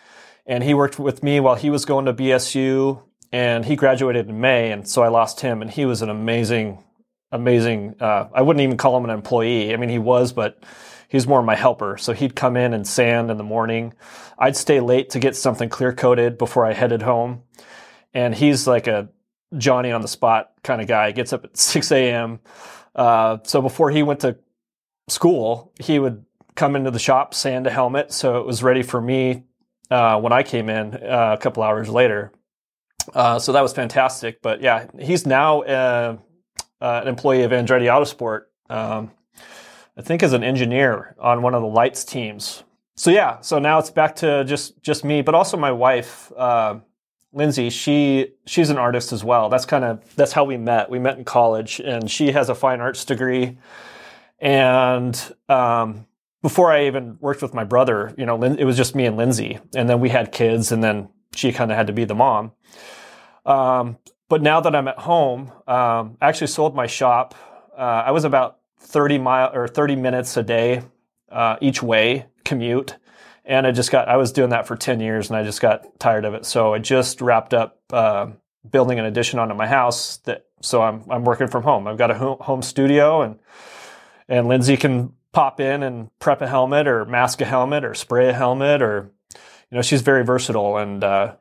and he worked with me while he was going to BSU, and he graduated in May, and so I lost him, and he was an amazing amazing. Uh, I wouldn't even call him an employee. I mean, he was, but he's more my helper. So he'd come in and sand in the morning. I'd stay late to get something clear coated before I headed home. And he's like a Johnny on the spot kind of guy. Gets up at 6 a.m. Uh, so before he went to school, he would come into the shop, sand a helmet, so it was ready for me uh, when I came in uh, a couple hours later. Uh, so that was fantastic. But yeah, he's now uh, uh, an employee of Andretti Autosport. Um, I think as an engineer on one of the lights teams. So yeah, so now it's back to just just me, but also my wife, uh, Lindsay. She she's an artist as well. That's kind of that's how we met. We met in college, and she has a fine arts degree. And um, before I even worked with my brother, you know, it was just me and Lindsay, and then we had kids, and then she kind of had to be the mom. Um, but now that I'm at home, um, I actually sold my shop. Uh, I was about 30 mile or 30 minutes a day uh, each way commute, and I just got I was doing that for 10 years, and I just got tired of it. So I just wrapped up uh, building an addition onto my house. That so I'm I'm working from home. I've got a home studio, and and Lindsay can pop in and prep a helmet or mask a helmet or spray a helmet or you know she's very versatile and uh,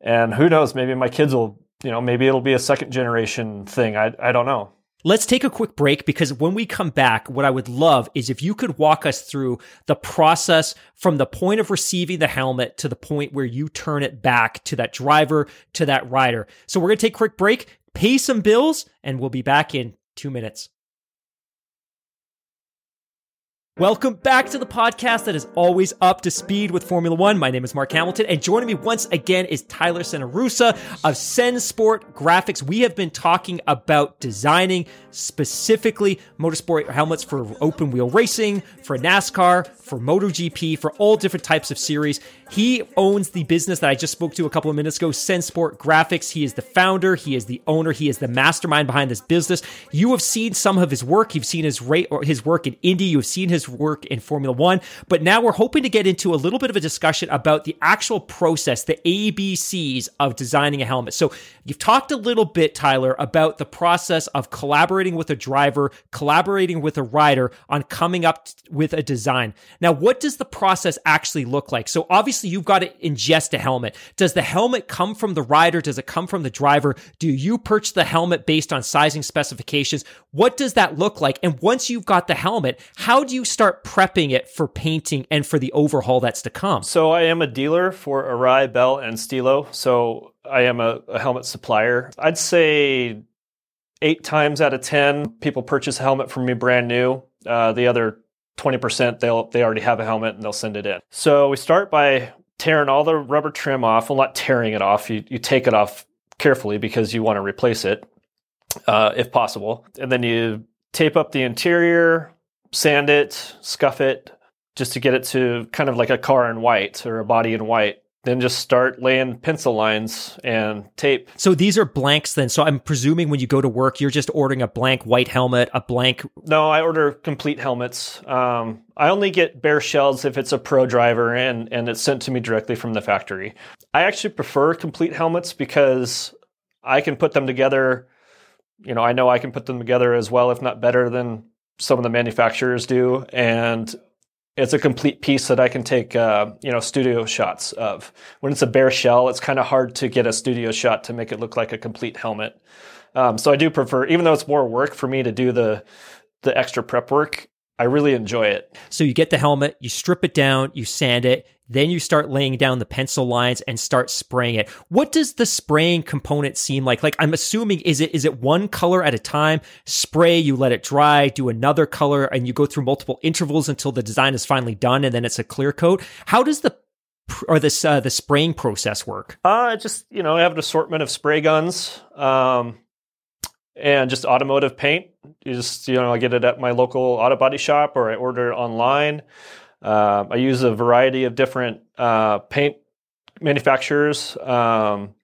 and who knows maybe my kids will you know maybe it'll be a second generation thing I I don't know. Let's take a quick break because when we come back, what I would love is if you could walk us through the process from the point of receiving the helmet to the point where you turn it back to that driver, to that rider. So we're going to take a quick break, pay some bills, and we'll be back in two minutes. Welcome back to the podcast that is always up to speed with Formula One. My name is Mark Hamilton, and joining me once again is Tyler Cenarrusa of Sen Sport Graphics. We have been talking about designing specifically motorsport helmets for open wheel racing, for NASCAR, for MotoGP, for all different types of series. He owns the business that I just spoke to a couple of minutes ago, Sensport Graphics. He is the founder, he is the owner, he is the mastermind behind this business. You have seen some of his work. You've seen his rate or his work in Indy. You've seen his work in Formula One. But now we're hoping to get into a little bit of a discussion about the actual process, the ABCs of designing a helmet. So you've talked a little bit, Tyler, about the process of collaborating with a driver, collaborating with a rider on coming up with a design. Now, what does the process actually look like? So obviously you've got to ingest a helmet. Does the helmet come from the rider? Does it come from the driver? Do you purchase the helmet based on sizing specifications? What does that look like? And once you've got the helmet, how do you start prepping it for painting and for the overhaul that's to come? So I am a dealer for Arai, Bell, and Stilo. So I am a, a helmet supplier. I'd say eight times out of 10, people purchase a helmet from me brand new. Uh, the other 20% they'll they already have a helmet and they'll send it in. So we start by tearing all the rubber trim off. Well, not tearing it off. You you take it off carefully because you want to replace it uh, if possible, and then you tape up the interior, sand it, scuff it, just to get it to kind of like a car in white or a body in white then just start laying pencil lines and tape. So these are blanks then. So I'm presuming when you go to work, you're just ordering a blank white helmet, a blank. No, I order complete helmets. Um, I only get bare shells if it's a pro driver and, and it's sent to me directly from the factory. I actually prefer complete helmets because I can put them together. You know, I know I can put them together as well, if not better than some of the manufacturers do. And it's a complete piece that I can take, uh, you know, studio shots of. When it's a bare shell, it's kind of hard to get a studio shot to make it look like a complete helmet. Um, so I do prefer, even though it's more work for me to do the the extra prep work, I really enjoy it. So you get the helmet, you strip it down, you sand it, then you start laying down the pencil lines and start spraying it. What does the spraying component seem like? Like I'm assuming is it is it one color at a time? Spray, you let it dry, do another color, and you go through multiple intervals until the design is finally done, and then it's a clear coat. How does the or this uh, the spraying process work? Uh just you know I have an assortment of spray guns. Um, and just automotive paint. You just you know I get it at my local auto body shop or I order it online. Uh, I use a variety of different uh, paint manufacturers, um,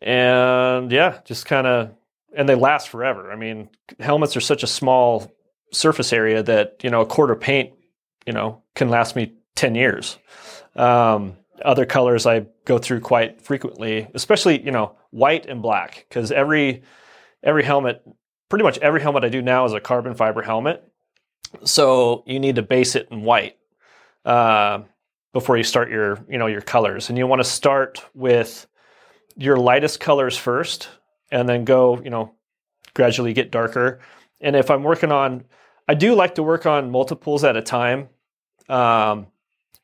and yeah, just kind of and they last forever. I mean, helmets are such a small surface area that you know a quart of paint, you know, can last me ten years. Um, other colors I go through quite frequently, especially you know white and black, because every every helmet, pretty much every helmet I do now is a carbon fiber helmet. So you need to base it in white uh, before you start your, you know, your colors, and you want to start with your lightest colors first, and then go, you know, gradually get darker. And if I'm working on I do like to work on multiples at a time. Um,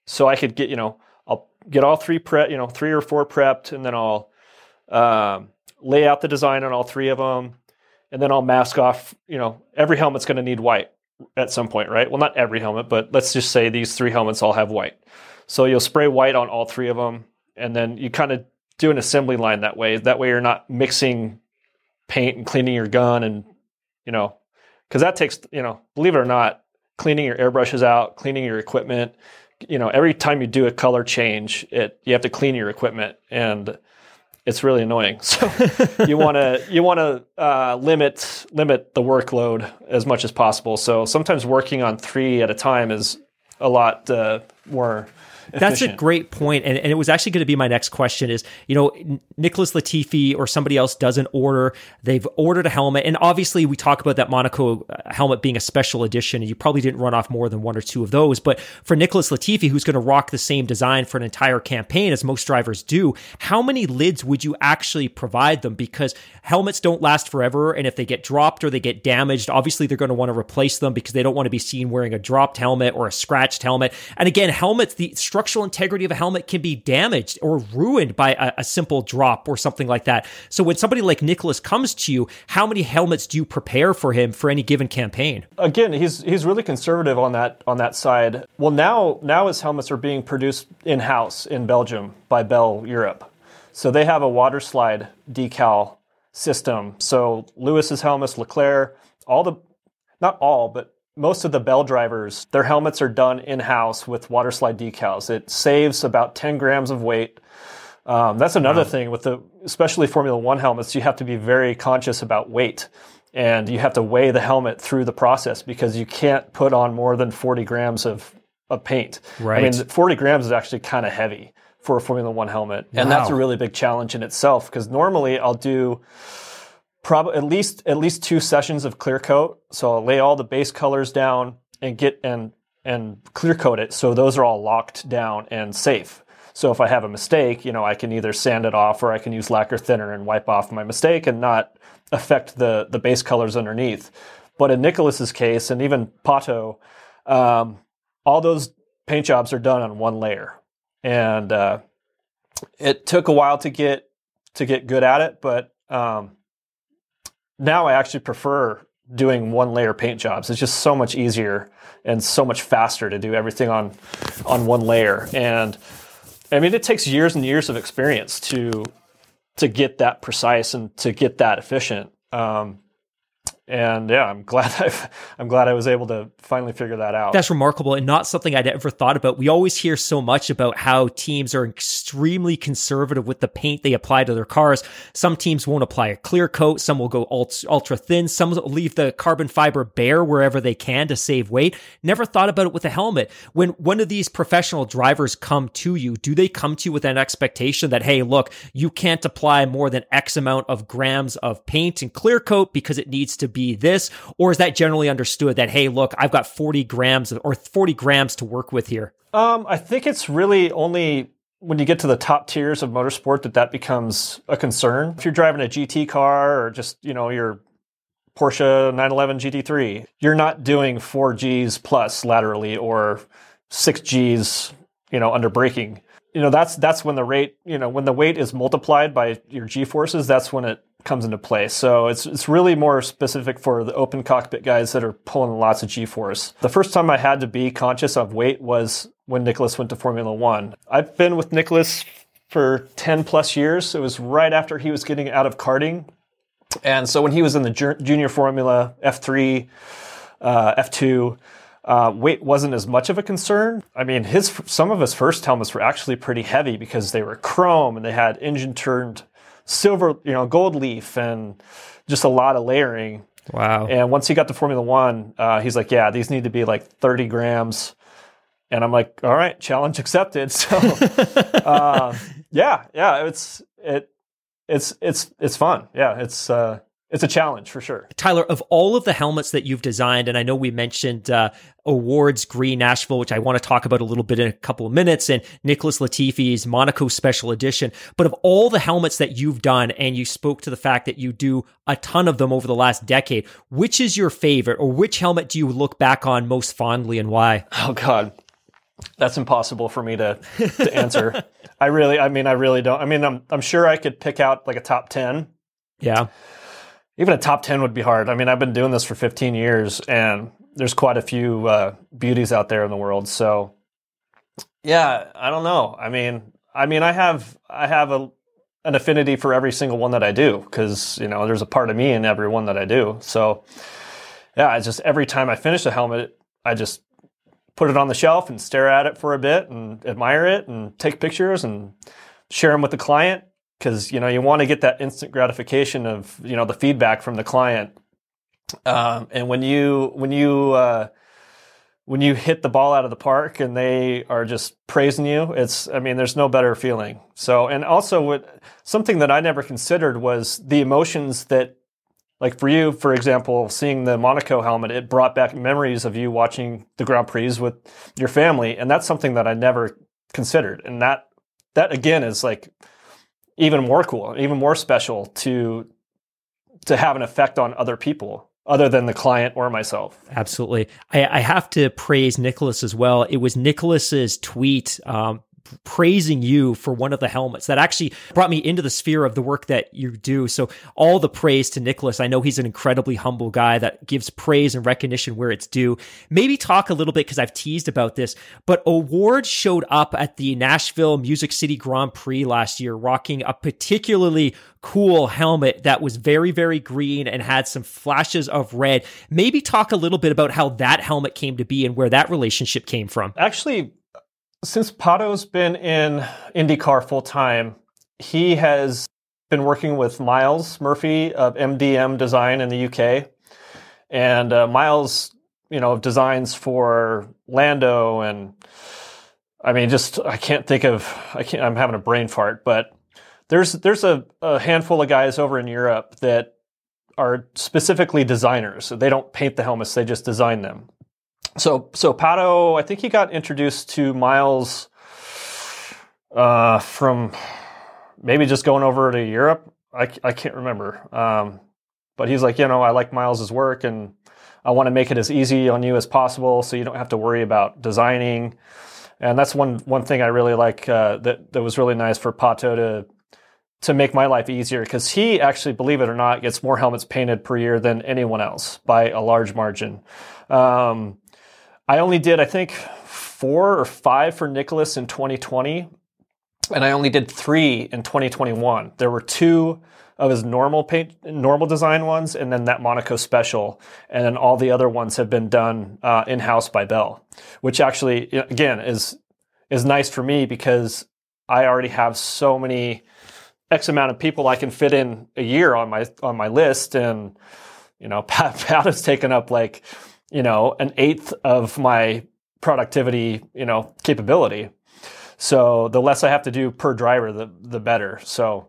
so I could get, you know, I'll get all three prep, you know, three or four prepped, and then I'll um, lay out the design on all three of them, and then I'll mask off. You know, every helmet's going to need white at some point, right? Well, not every helmet, but let's just say these three helmets all have white. So you'll spray white on all three of them, and then you kind of do an assembly line that way. That way, you're not mixing paint and cleaning your gun, and you know, because that takes, you know, believe it or not, cleaning your airbrushes out, cleaning your equipment. You know, every time you do a color change, it you have to clean your equipment, and it's really annoying. So you want to you want to uh, limit limit the workload as much as possible. So sometimes working on three at a time is a lot uh, more that's a great point, and, and it was actually going to be my next question. Is you know Nicholas Latifi or somebody else does an order, they've ordered a helmet, and obviously we talk about that Monaco uh, helmet being a special edition, and you probably didn't run off more than one or two of those. But for Nicholas Latifi, who's going to rock the same design for an entire campaign as most drivers do, how many lids would you actually provide them? Because helmets don't last forever, and if they get dropped or they get damaged, obviously they're going to want to replace them because they don't want to be seen wearing a dropped helmet or a scratched helmet. And again, helmets the structural integrity of a helmet can be damaged or ruined by a, a, simple drop or something like that. So when somebody like Nicholas comes to you, how many helmets do you prepare for him for any given campaign? Again, he's he's really conservative on that on that side. Well, now now his helmets are being produced in house in Belgium by Bell Europe. So they have a water slide decal system. So Lewis's helmets, Leclerc, all the not all, but most of the Bell drivers, their helmets are done in house with water slide decals. It saves about 10 grams of weight. Um, that's another wow. thing with the, especially Formula One helmets, you have to be very conscious about weight and you have to weigh the helmet through the process because you can't put on more than 40 grams of, of paint. Right. I mean, 40 grams is actually kind of heavy for a Formula One helmet. And that's a really big challenge in itself because normally I'll do, probably at least at least two sessions of clear coat. So I'll lay all the base colors down and get and and clear coat it so those are all locked down and safe. So if I have a mistake, you know, I can either sand it off or I can use lacquer thinner and wipe off my mistake and not affect the the base colors underneath. But in Nicholas's case, and even Pato, um, all those paint jobs are done on one layer, and uh, it took a while to get to get good at it. But um, now I actually prefer doing one layer paint jobs. It's just so much easier and so much faster to do everything on on one layer. And I mean, it takes years and years of experience to to get that precise and to get that efficient. Um, and yeah, I'm glad i am glad I was able to finally figure that out. That's remarkable and not something I'd ever thought about. We always hear so much about how teams are extremely conservative with the paint they apply to their cars. Some teams won't apply a clear coat, some will go ultra thin, some will leave the carbon fiber bare wherever they can to save weight. Never thought about it with a helmet. When one of these professional drivers come to you, do they come to you with an expectation that hey, look, you can't apply more than X amount of grams of paint and clear coat because it needs to be this? Or is that generally understood that, hey, look, I've got 40 grams or 40 grams to work with here? Um, I think it's really only when you get to the top tiers of motorsport that that becomes a concern. If you're driving a GT car or just, you know, your Porsche 911 GT3, you're not doing 4 Gs plus laterally or 6 Gs, you know, under braking. You know, that's that's when the rate, you know, when the weight is multiplied by your G forces, that's when it comes into play. So it's it's really more specific for the open cockpit guys that are pulling lots of G-force. The first time I had to be conscious of weight was when Nicholas went to Formula One. I've been with Nicholas for 10 plus years. It was right after he was getting out of karting. And so when he was in the junior formula, F3, uh, F2, uh, weight wasn't as much of a concern. I mean, his some of his first helmets were actually pretty heavy because they were chrome and they had engine turned silver, you know, gold leaf and just a lot of layering. Wow. And once he got to Formula One, uh, he's like, yeah, these need to be like 30 grams. And I'm like, all right, challenge accepted. So, uh, yeah, yeah, it's, it, it's, it's, it's fun. Yeah. It's, uh, it's a challenge for sure. Tyler, of all of the helmets that you've designed, and I know we mentioned uh, O'Ward's Green Nashville, which I want to talk about a little bit in a couple of minutes, and Nicholas Latifi's Monaco Special Edition. But of all the helmets that you've done, and you spoke to the fact that you do a ton of them over the last decade, which is your favorite, or which helmet do you look back on most fondly, and why? Oh God, that's impossible for me to to answer. I really, I mean, I really don't. I mean, I'm I'm sure I could pick out like a top ten. Yeah even a top 10 would be hard. I mean, I've been doing this for 15 years and there's quite a few uh, beauties out there in the world. So yeah, I don't know. I mean, I mean, I have, I have a, an affinity for every single one that I do because, you know, there's a part of me in every one that I do. So yeah, it's just every time I finish a helmet, I just put it on the shelf and stare at it for a bit and admire it and take pictures and share them with the client because you know you want to get that instant gratification of you know the feedback from the client. Um, and when you when you uh, when you hit the ball out of the park and they are just praising you it's i mean there's no better feeling. So and also what something that i never considered was the emotions that like for you for example seeing the monaco helmet it brought back memories of you watching the grand prix with your family. And that's something that i never considered. And that that again is like even more cool, even more special to to have an effect on other people other than the client or myself. Absolutely. I, I have to praise Nicholas as well. It was Nicholas's tweet um, praising you for one of the helmets that actually brought me into the sphere of the work that you do. So all the praise to Nicholas. I know he's an incredibly humble guy that gives praise and recognition where it's due. Maybe talk a little bit because I've teased about this, but O'Ward showed up at the Nashville Music City Grand Prix last year, rocking a particularly cool helmet that was very, very green and had some flashes of red. Maybe talk a little bit about how that helmet came to be and where that relationship came from. Actually, since Pato's been in IndyCar full time, he has been working with Miles Murphy of MDM Design in the UK, and uh, Miles, you know, designs for Lando and I mean, just I can't think of I can't. I'm having a brain fart, but there's there's a, a handful of guys over in Europe that are specifically designers. So they don't paint the helmets; they just design them. So so Pato, I think he got introduced to Miles uh, from maybe just going over to Europe. I, I can't remember. Um, but he's like, you know, I like Miles's work and I want to make it as easy on you as possible so you don't have to worry about designing. And that's one one thing I really like uh, that that was really nice for Pato to to make my life easier because he actually, believe it or not, gets more helmets painted per year than anyone else by a large margin. Um, I only did, I think, four or five for Nicholas in 2020, and I only did three in 2021. There were two of his normal paint, normal design ones, and then that Monaco special, and then all the other ones have been done uh, in house by Bell, which actually, again, is is nice for me because I already have so many X amount of people I can fit in a year on my on my list, and you know, Pat, Pat has taken up like you know, an eighth of my productivity, you know, capability. So the less I have to do per driver, the the better. So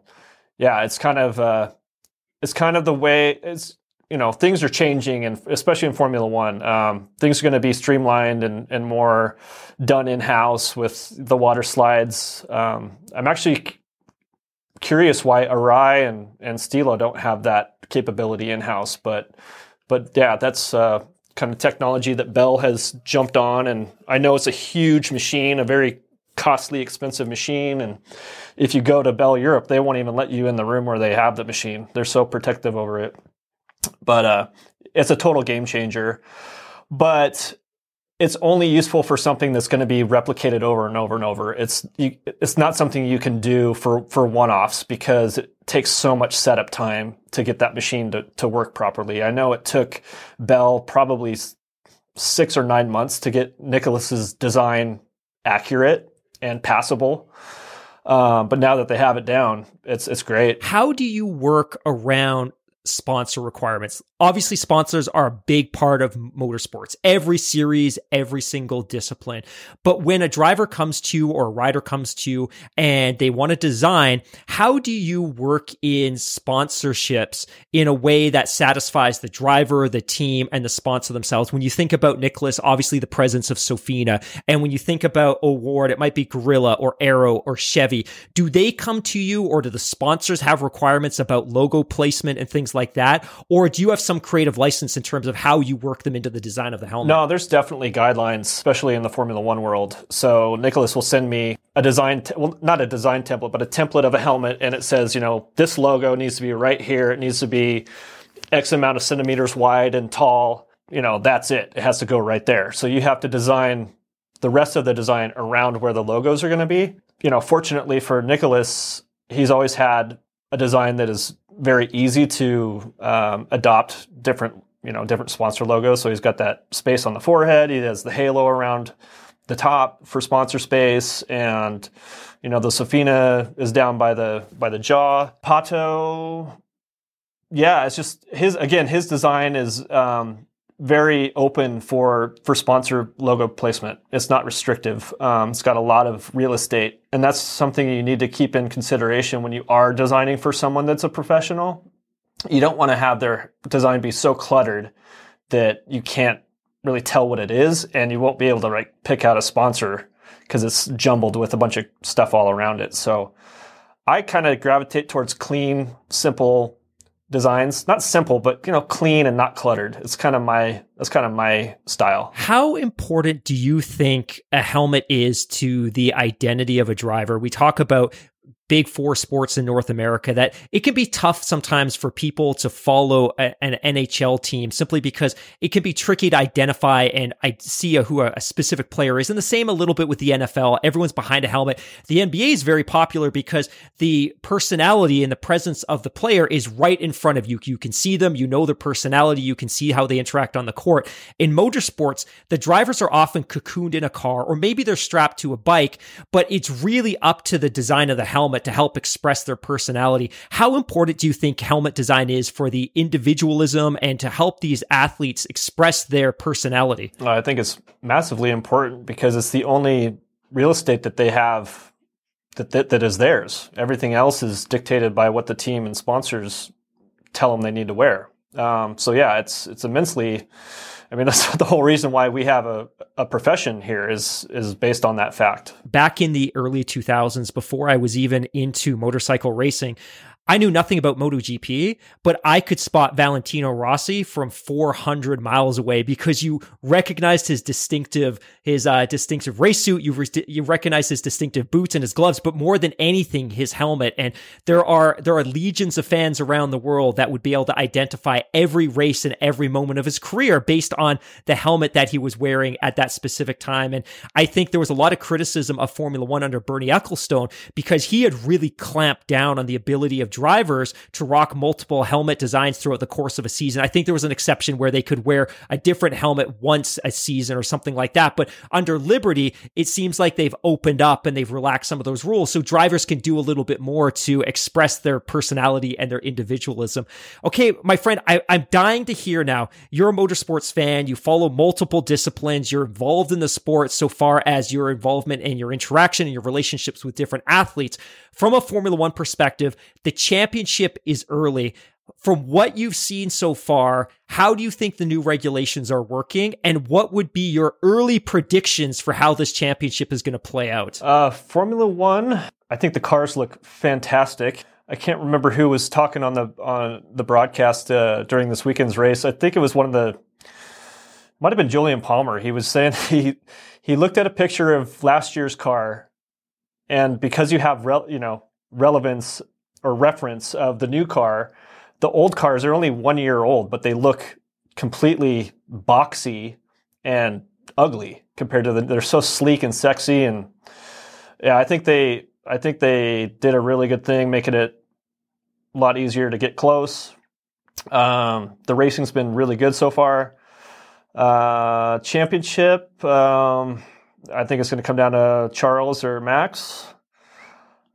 yeah, it's kind of uh, it's kind of the way it's you know things are changing, and especially in Formula One, um, things are going to be streamlined and and more done in house with the water slides. Um, I'm actually curious why Arai and and Stilo don't have that capability in house, but but yeah, that's uh, kind of technology that Bell has jumped on. And I know it's a huge machine, a very costly, expensive machine. And if you go to Bell Europe, they won't even let you in the room where they have the machine. They're so protective over it. But uh, it's a total game changer. But it's only useful for something that's going to be replicated over and over and over. It's you, it's not something you can do for for one-offs because it takes so much setup time to get that machine to, to work properly. I know it took Bell probably six or nine months to get Nicholas's design accurate and passable. Um, but now that they have it down, it's it's great. How do you work around sponsor requirements. Obviously, sponsors are a big part of motorsports, every series, every single discipline. But when a driver comes to you or a rider comes to you and they want to design, how do you work in sponsorships in a way that satisfies the driver, the team, and the sponsor themselves? When you think about Nicholas, obviously the presence of Sofina. And when you think about O'Ward, it might be Gorilla or Arrow or Chevy. Do they come to you or do the sponsors have requirements about logo placement and things like that? Or do you have some creative license in terms of how you work them into the design of the helmet? No, there's definitely guidelines, especially in the Formula One world. So Nicholas will send me a design, well, not a design template, but a template of a helmet, and it says, you know, this logo needs to be right here. It needs to be X amount of centimeters wide and tall. You know, that's it. It has to go right there. So you have to design the rest of the design around where the logos are going to be. You know, fortunately for Nicholas, he's always had a design that is very easy to um, adopt different, you know, different sponsor logos. So he's got that space on the forehead. He has the halo around the top for sponsor space, and you know the Sofina is down by the by the jaw. Pato, yeah, it's just his again. His design is um, very open for for sponsor logo placement. It's not restrictive. Um, it's got a lot of real estate, and that's something you need to keep in consideration when you are designing for someone that's a professional. You don't want to have their design be so cluttered that you can't really tell what it is, and you won't be able to like pick out a sponsor because it's jumbled with a bunch of stuff all around it. So I kind of gravitate towards clean, simple designs. Not simple but you know clean and not cluttered. It's kind of my that's kind of my style. How important do you think a helmet is to the identity of a driver? We talk about big four sports in North America that it can be tough sometimes for people to follow a, an NHL team simply because it can be tricky to identify and I see a, who a, a, specific player is. And the same a little bit with the NFL. Everyone's behind a helmet. The NBA is very popular because the personality and the presence of the player is right in front of you. You can see them, you know their personality, you can see how they interact on the court. In motorsports, the drivers are often cocooned in a car or maybe they're strapped to a bike, but it's really up to the design of the helmet helmet to help express their personality. How important do you think helmet design is for the individualism and to help these athletes express their personality? I think it's massively important because it's the only real estate that they have that, that, that is theirs. Everything else is dictated by what the team and sponsors tell them they need to wear. Um, so yeah, it's it's immensely I mean, that's the whole reason why we have a, a profession here is is based on that fact. Back in the early 2000s, before I was even into motorcycle racing, I knew nothing about MotoGP, but I could spot Valentino Rossi from 400 miles away because you recognized his distinctive his uh, distinctive race suit. You re- you recognized his distinctive boots and his gloves, but more than anything, his helmet. And there are there are legions of fans around the world that would be able to identify every race and every moment of his career based on the helmet that he was wearing at that specific time. And I think there was a lot of criticism of Formula One under Bernie Ecclestone because he had really clamped down on the ability of drivers to rock multiple helmet designs throughout the course of a season. I think there was an exception where they could wear a different helmet once a season or something like that. But under Liberty, it seems like they've opened up and they've relaxed some of those rules. So drivers can do a little bit more to express their personality and their individualism. Okay, my friend, I, I'm dying to hear now. You're a motorsports fan. You follow multiple disciplines. You're involved in the sport so far as your involvement and your interaction and your relationships with different athletes. From a Formula One perspective, the championship is early. From what you've seen so far, how do you think the new regulations are working? And what would be your early predictions for how this championship is going to play out? Uh, Formula One, I think the cars look fantastic. I can't remember who was talking on the on the broadcast uh, during this weekend's race. I think it was one of the might have been Jolyon Palmer. He was saying he he looked at a picture of last year's car and because you have, re- you know, relevance or reference of the new car, the old cars are only one year old, but they look completely boxy and ugly compared to the. They're so sleek and sexy, and yeah, I think they, I think they did a really good thing, making it a lot easier to get close. Um, the racing's been really good so far. Uh, championship. Um, I think it's going to come down to Charles or Max.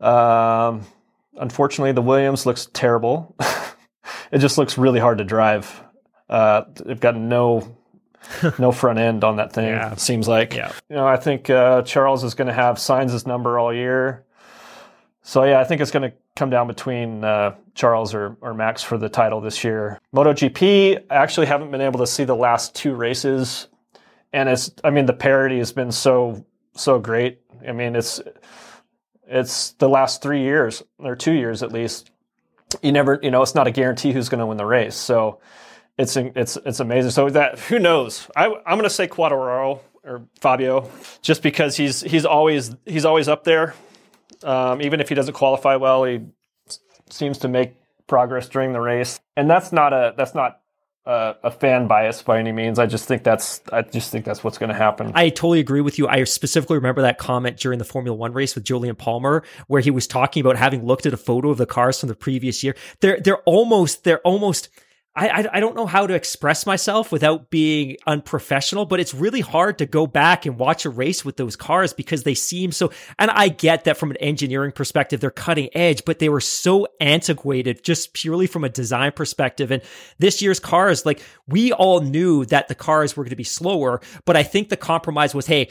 Um, unfortunately, the Williams looks terrible. it just looks really hard to drive. Uh, they've got no no front end on that thing. Yeah. Seems like. Yeah. You know, I think uh, Charles is going to have Sainz's number all year. So yeah, I think it's going to come down between uh, Charles or, or Max for the title this year. MotoGP, I actually haven't been able to see the last two races, and it's I mean the parity has been so so great. I mean it's it's the last three years or two years at least. You never you know it's not a guarantee who's going to win the race. So it's it's it's amazing. So that who knows? I, I'm going to say Quartararo or Fabio, just because he's he's always he's always up there. Um, even if he doesn't qualify well, he seems to make progress during the race, and that's not a that's not a, a fan bias by any means. I just think that's I just think that's what's going to happen. I totally agree with you. I specifically remember that comment during the Formula One race with Jolyon Palmer, where he was talking about having looked at a photo of the cars from the previous year. They're they're almost they're almost I, I, don't know how to express myself without being unprofessional, but it's really hard to go back and watch a race with those cars because they seem so. And I get that from an engineering perspective, they're cutting edge, but they were so antiquated just purely from a design perspective. And this year's cars, like we all knew that the cars were going to be slower, but I think the compromise was, hey,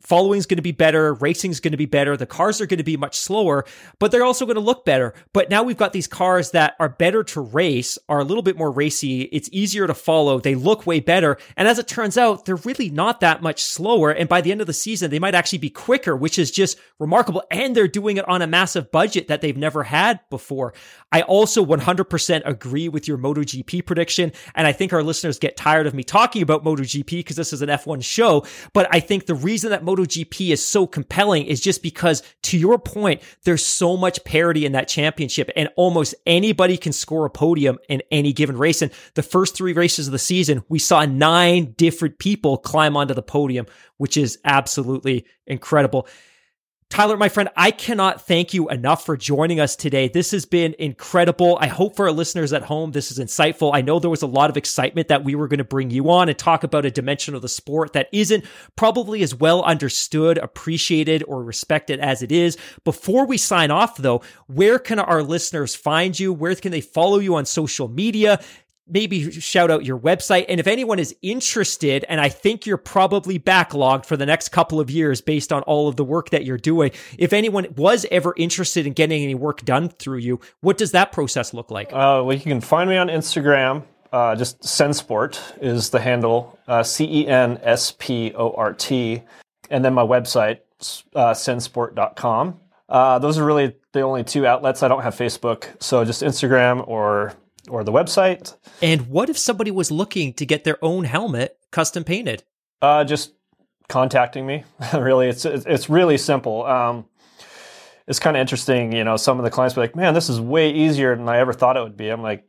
following is going to be better, racing is going to be better, the cars are going to be much slower, but they're also going to look better. But now we've got these cars that are better to race, are a little bit more racy, it's easier to follow, they look way better, and as it turns out, they're really not that much slower, and by the end of the season, they might actually be quicker, which is just remarkable, and they're doing it on a massive budget that they've never had before. I also 100% agree with your MotoGP prediction, and I think our listeners get tired of me talking about MotoGP because this is an F1 show, but I think the reason that that MotoGP is so compelling is just because, to your point, there's so much parity in that championship, and almost anybody can score a podium in any given race. And the first three races of the season, we saw nine different people climb onto the podium, which is absolutely incredible. Tyler, my friend, I cannot thank you enough for joining us today. This has been incredible. I hope for our listeners at home, this is insightful. I know there was a lot of excitement that we were going to bring you on and talk about a dimension of the sport that isn't probably as well understood, appreciated, or respected as it is. Before we sign off, though, where can our listeners find you? Where can they follow you on social media? Maybe shout out your website. And if anyone is interested, and I think you're probably backlogged for the next couple of years based on all of the work that you're doing, if anyone was ever interested in getting any work done through you, what does that process look like? Uh, well, you can find me on Instagram. Uh, just Censport is the handle, uh, C E N S P O R T. And then my website, uh, censport.com. Uh, those are really the only two outlets. I don't have Facebook. So just Instagram or or the website. And what if somebody was looking to get their own helmet custom painted? Uh, just contacting me. really, it's it's really simple. Um, it's kind of interesting, you know. Some of the clients be like, "Man, this is way easier than I ever thought it would be." I'm like,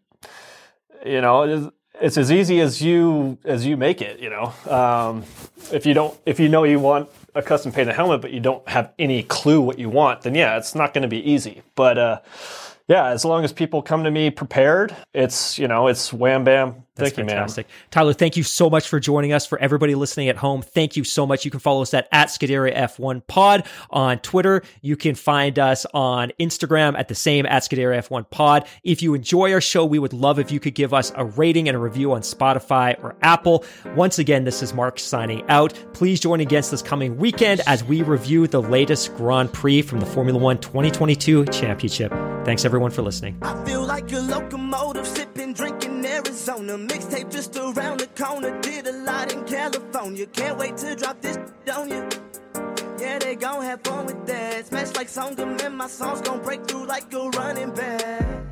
you know, it's, it's as easy as you as you make it. You know, um, if you don't, if you know you want a custom painted helmet, but you don't have any clue what you want, then yeah, it's not going to be easy. But uh, yeah, as long as people come to me prepared, it's you know it's wham bam. That's thank fantastic. you, man. Tyler, thank you so much for joining us. For everybody listening at home, thank you so much. You can follow us at, at Scuderia F1 Pod on Twitter. You can find us on Instagram at the same at Scuderia F1 Pod. If you enjoy our show, we would love if you could give us a rating and a review on Spotify or Apple. Once again, this is Mark signing out. Please join against this coming weekend as we review the latest Grand Prix from the Formula One 2022 Championship. Thanks everyone for listening. Arizona. Mixtape just around the corner. Did a lot in California. Can't wait to drop this on you. Yeah, they gon' have fun with that. Smash like Songam and my songs gon' break through like a running back.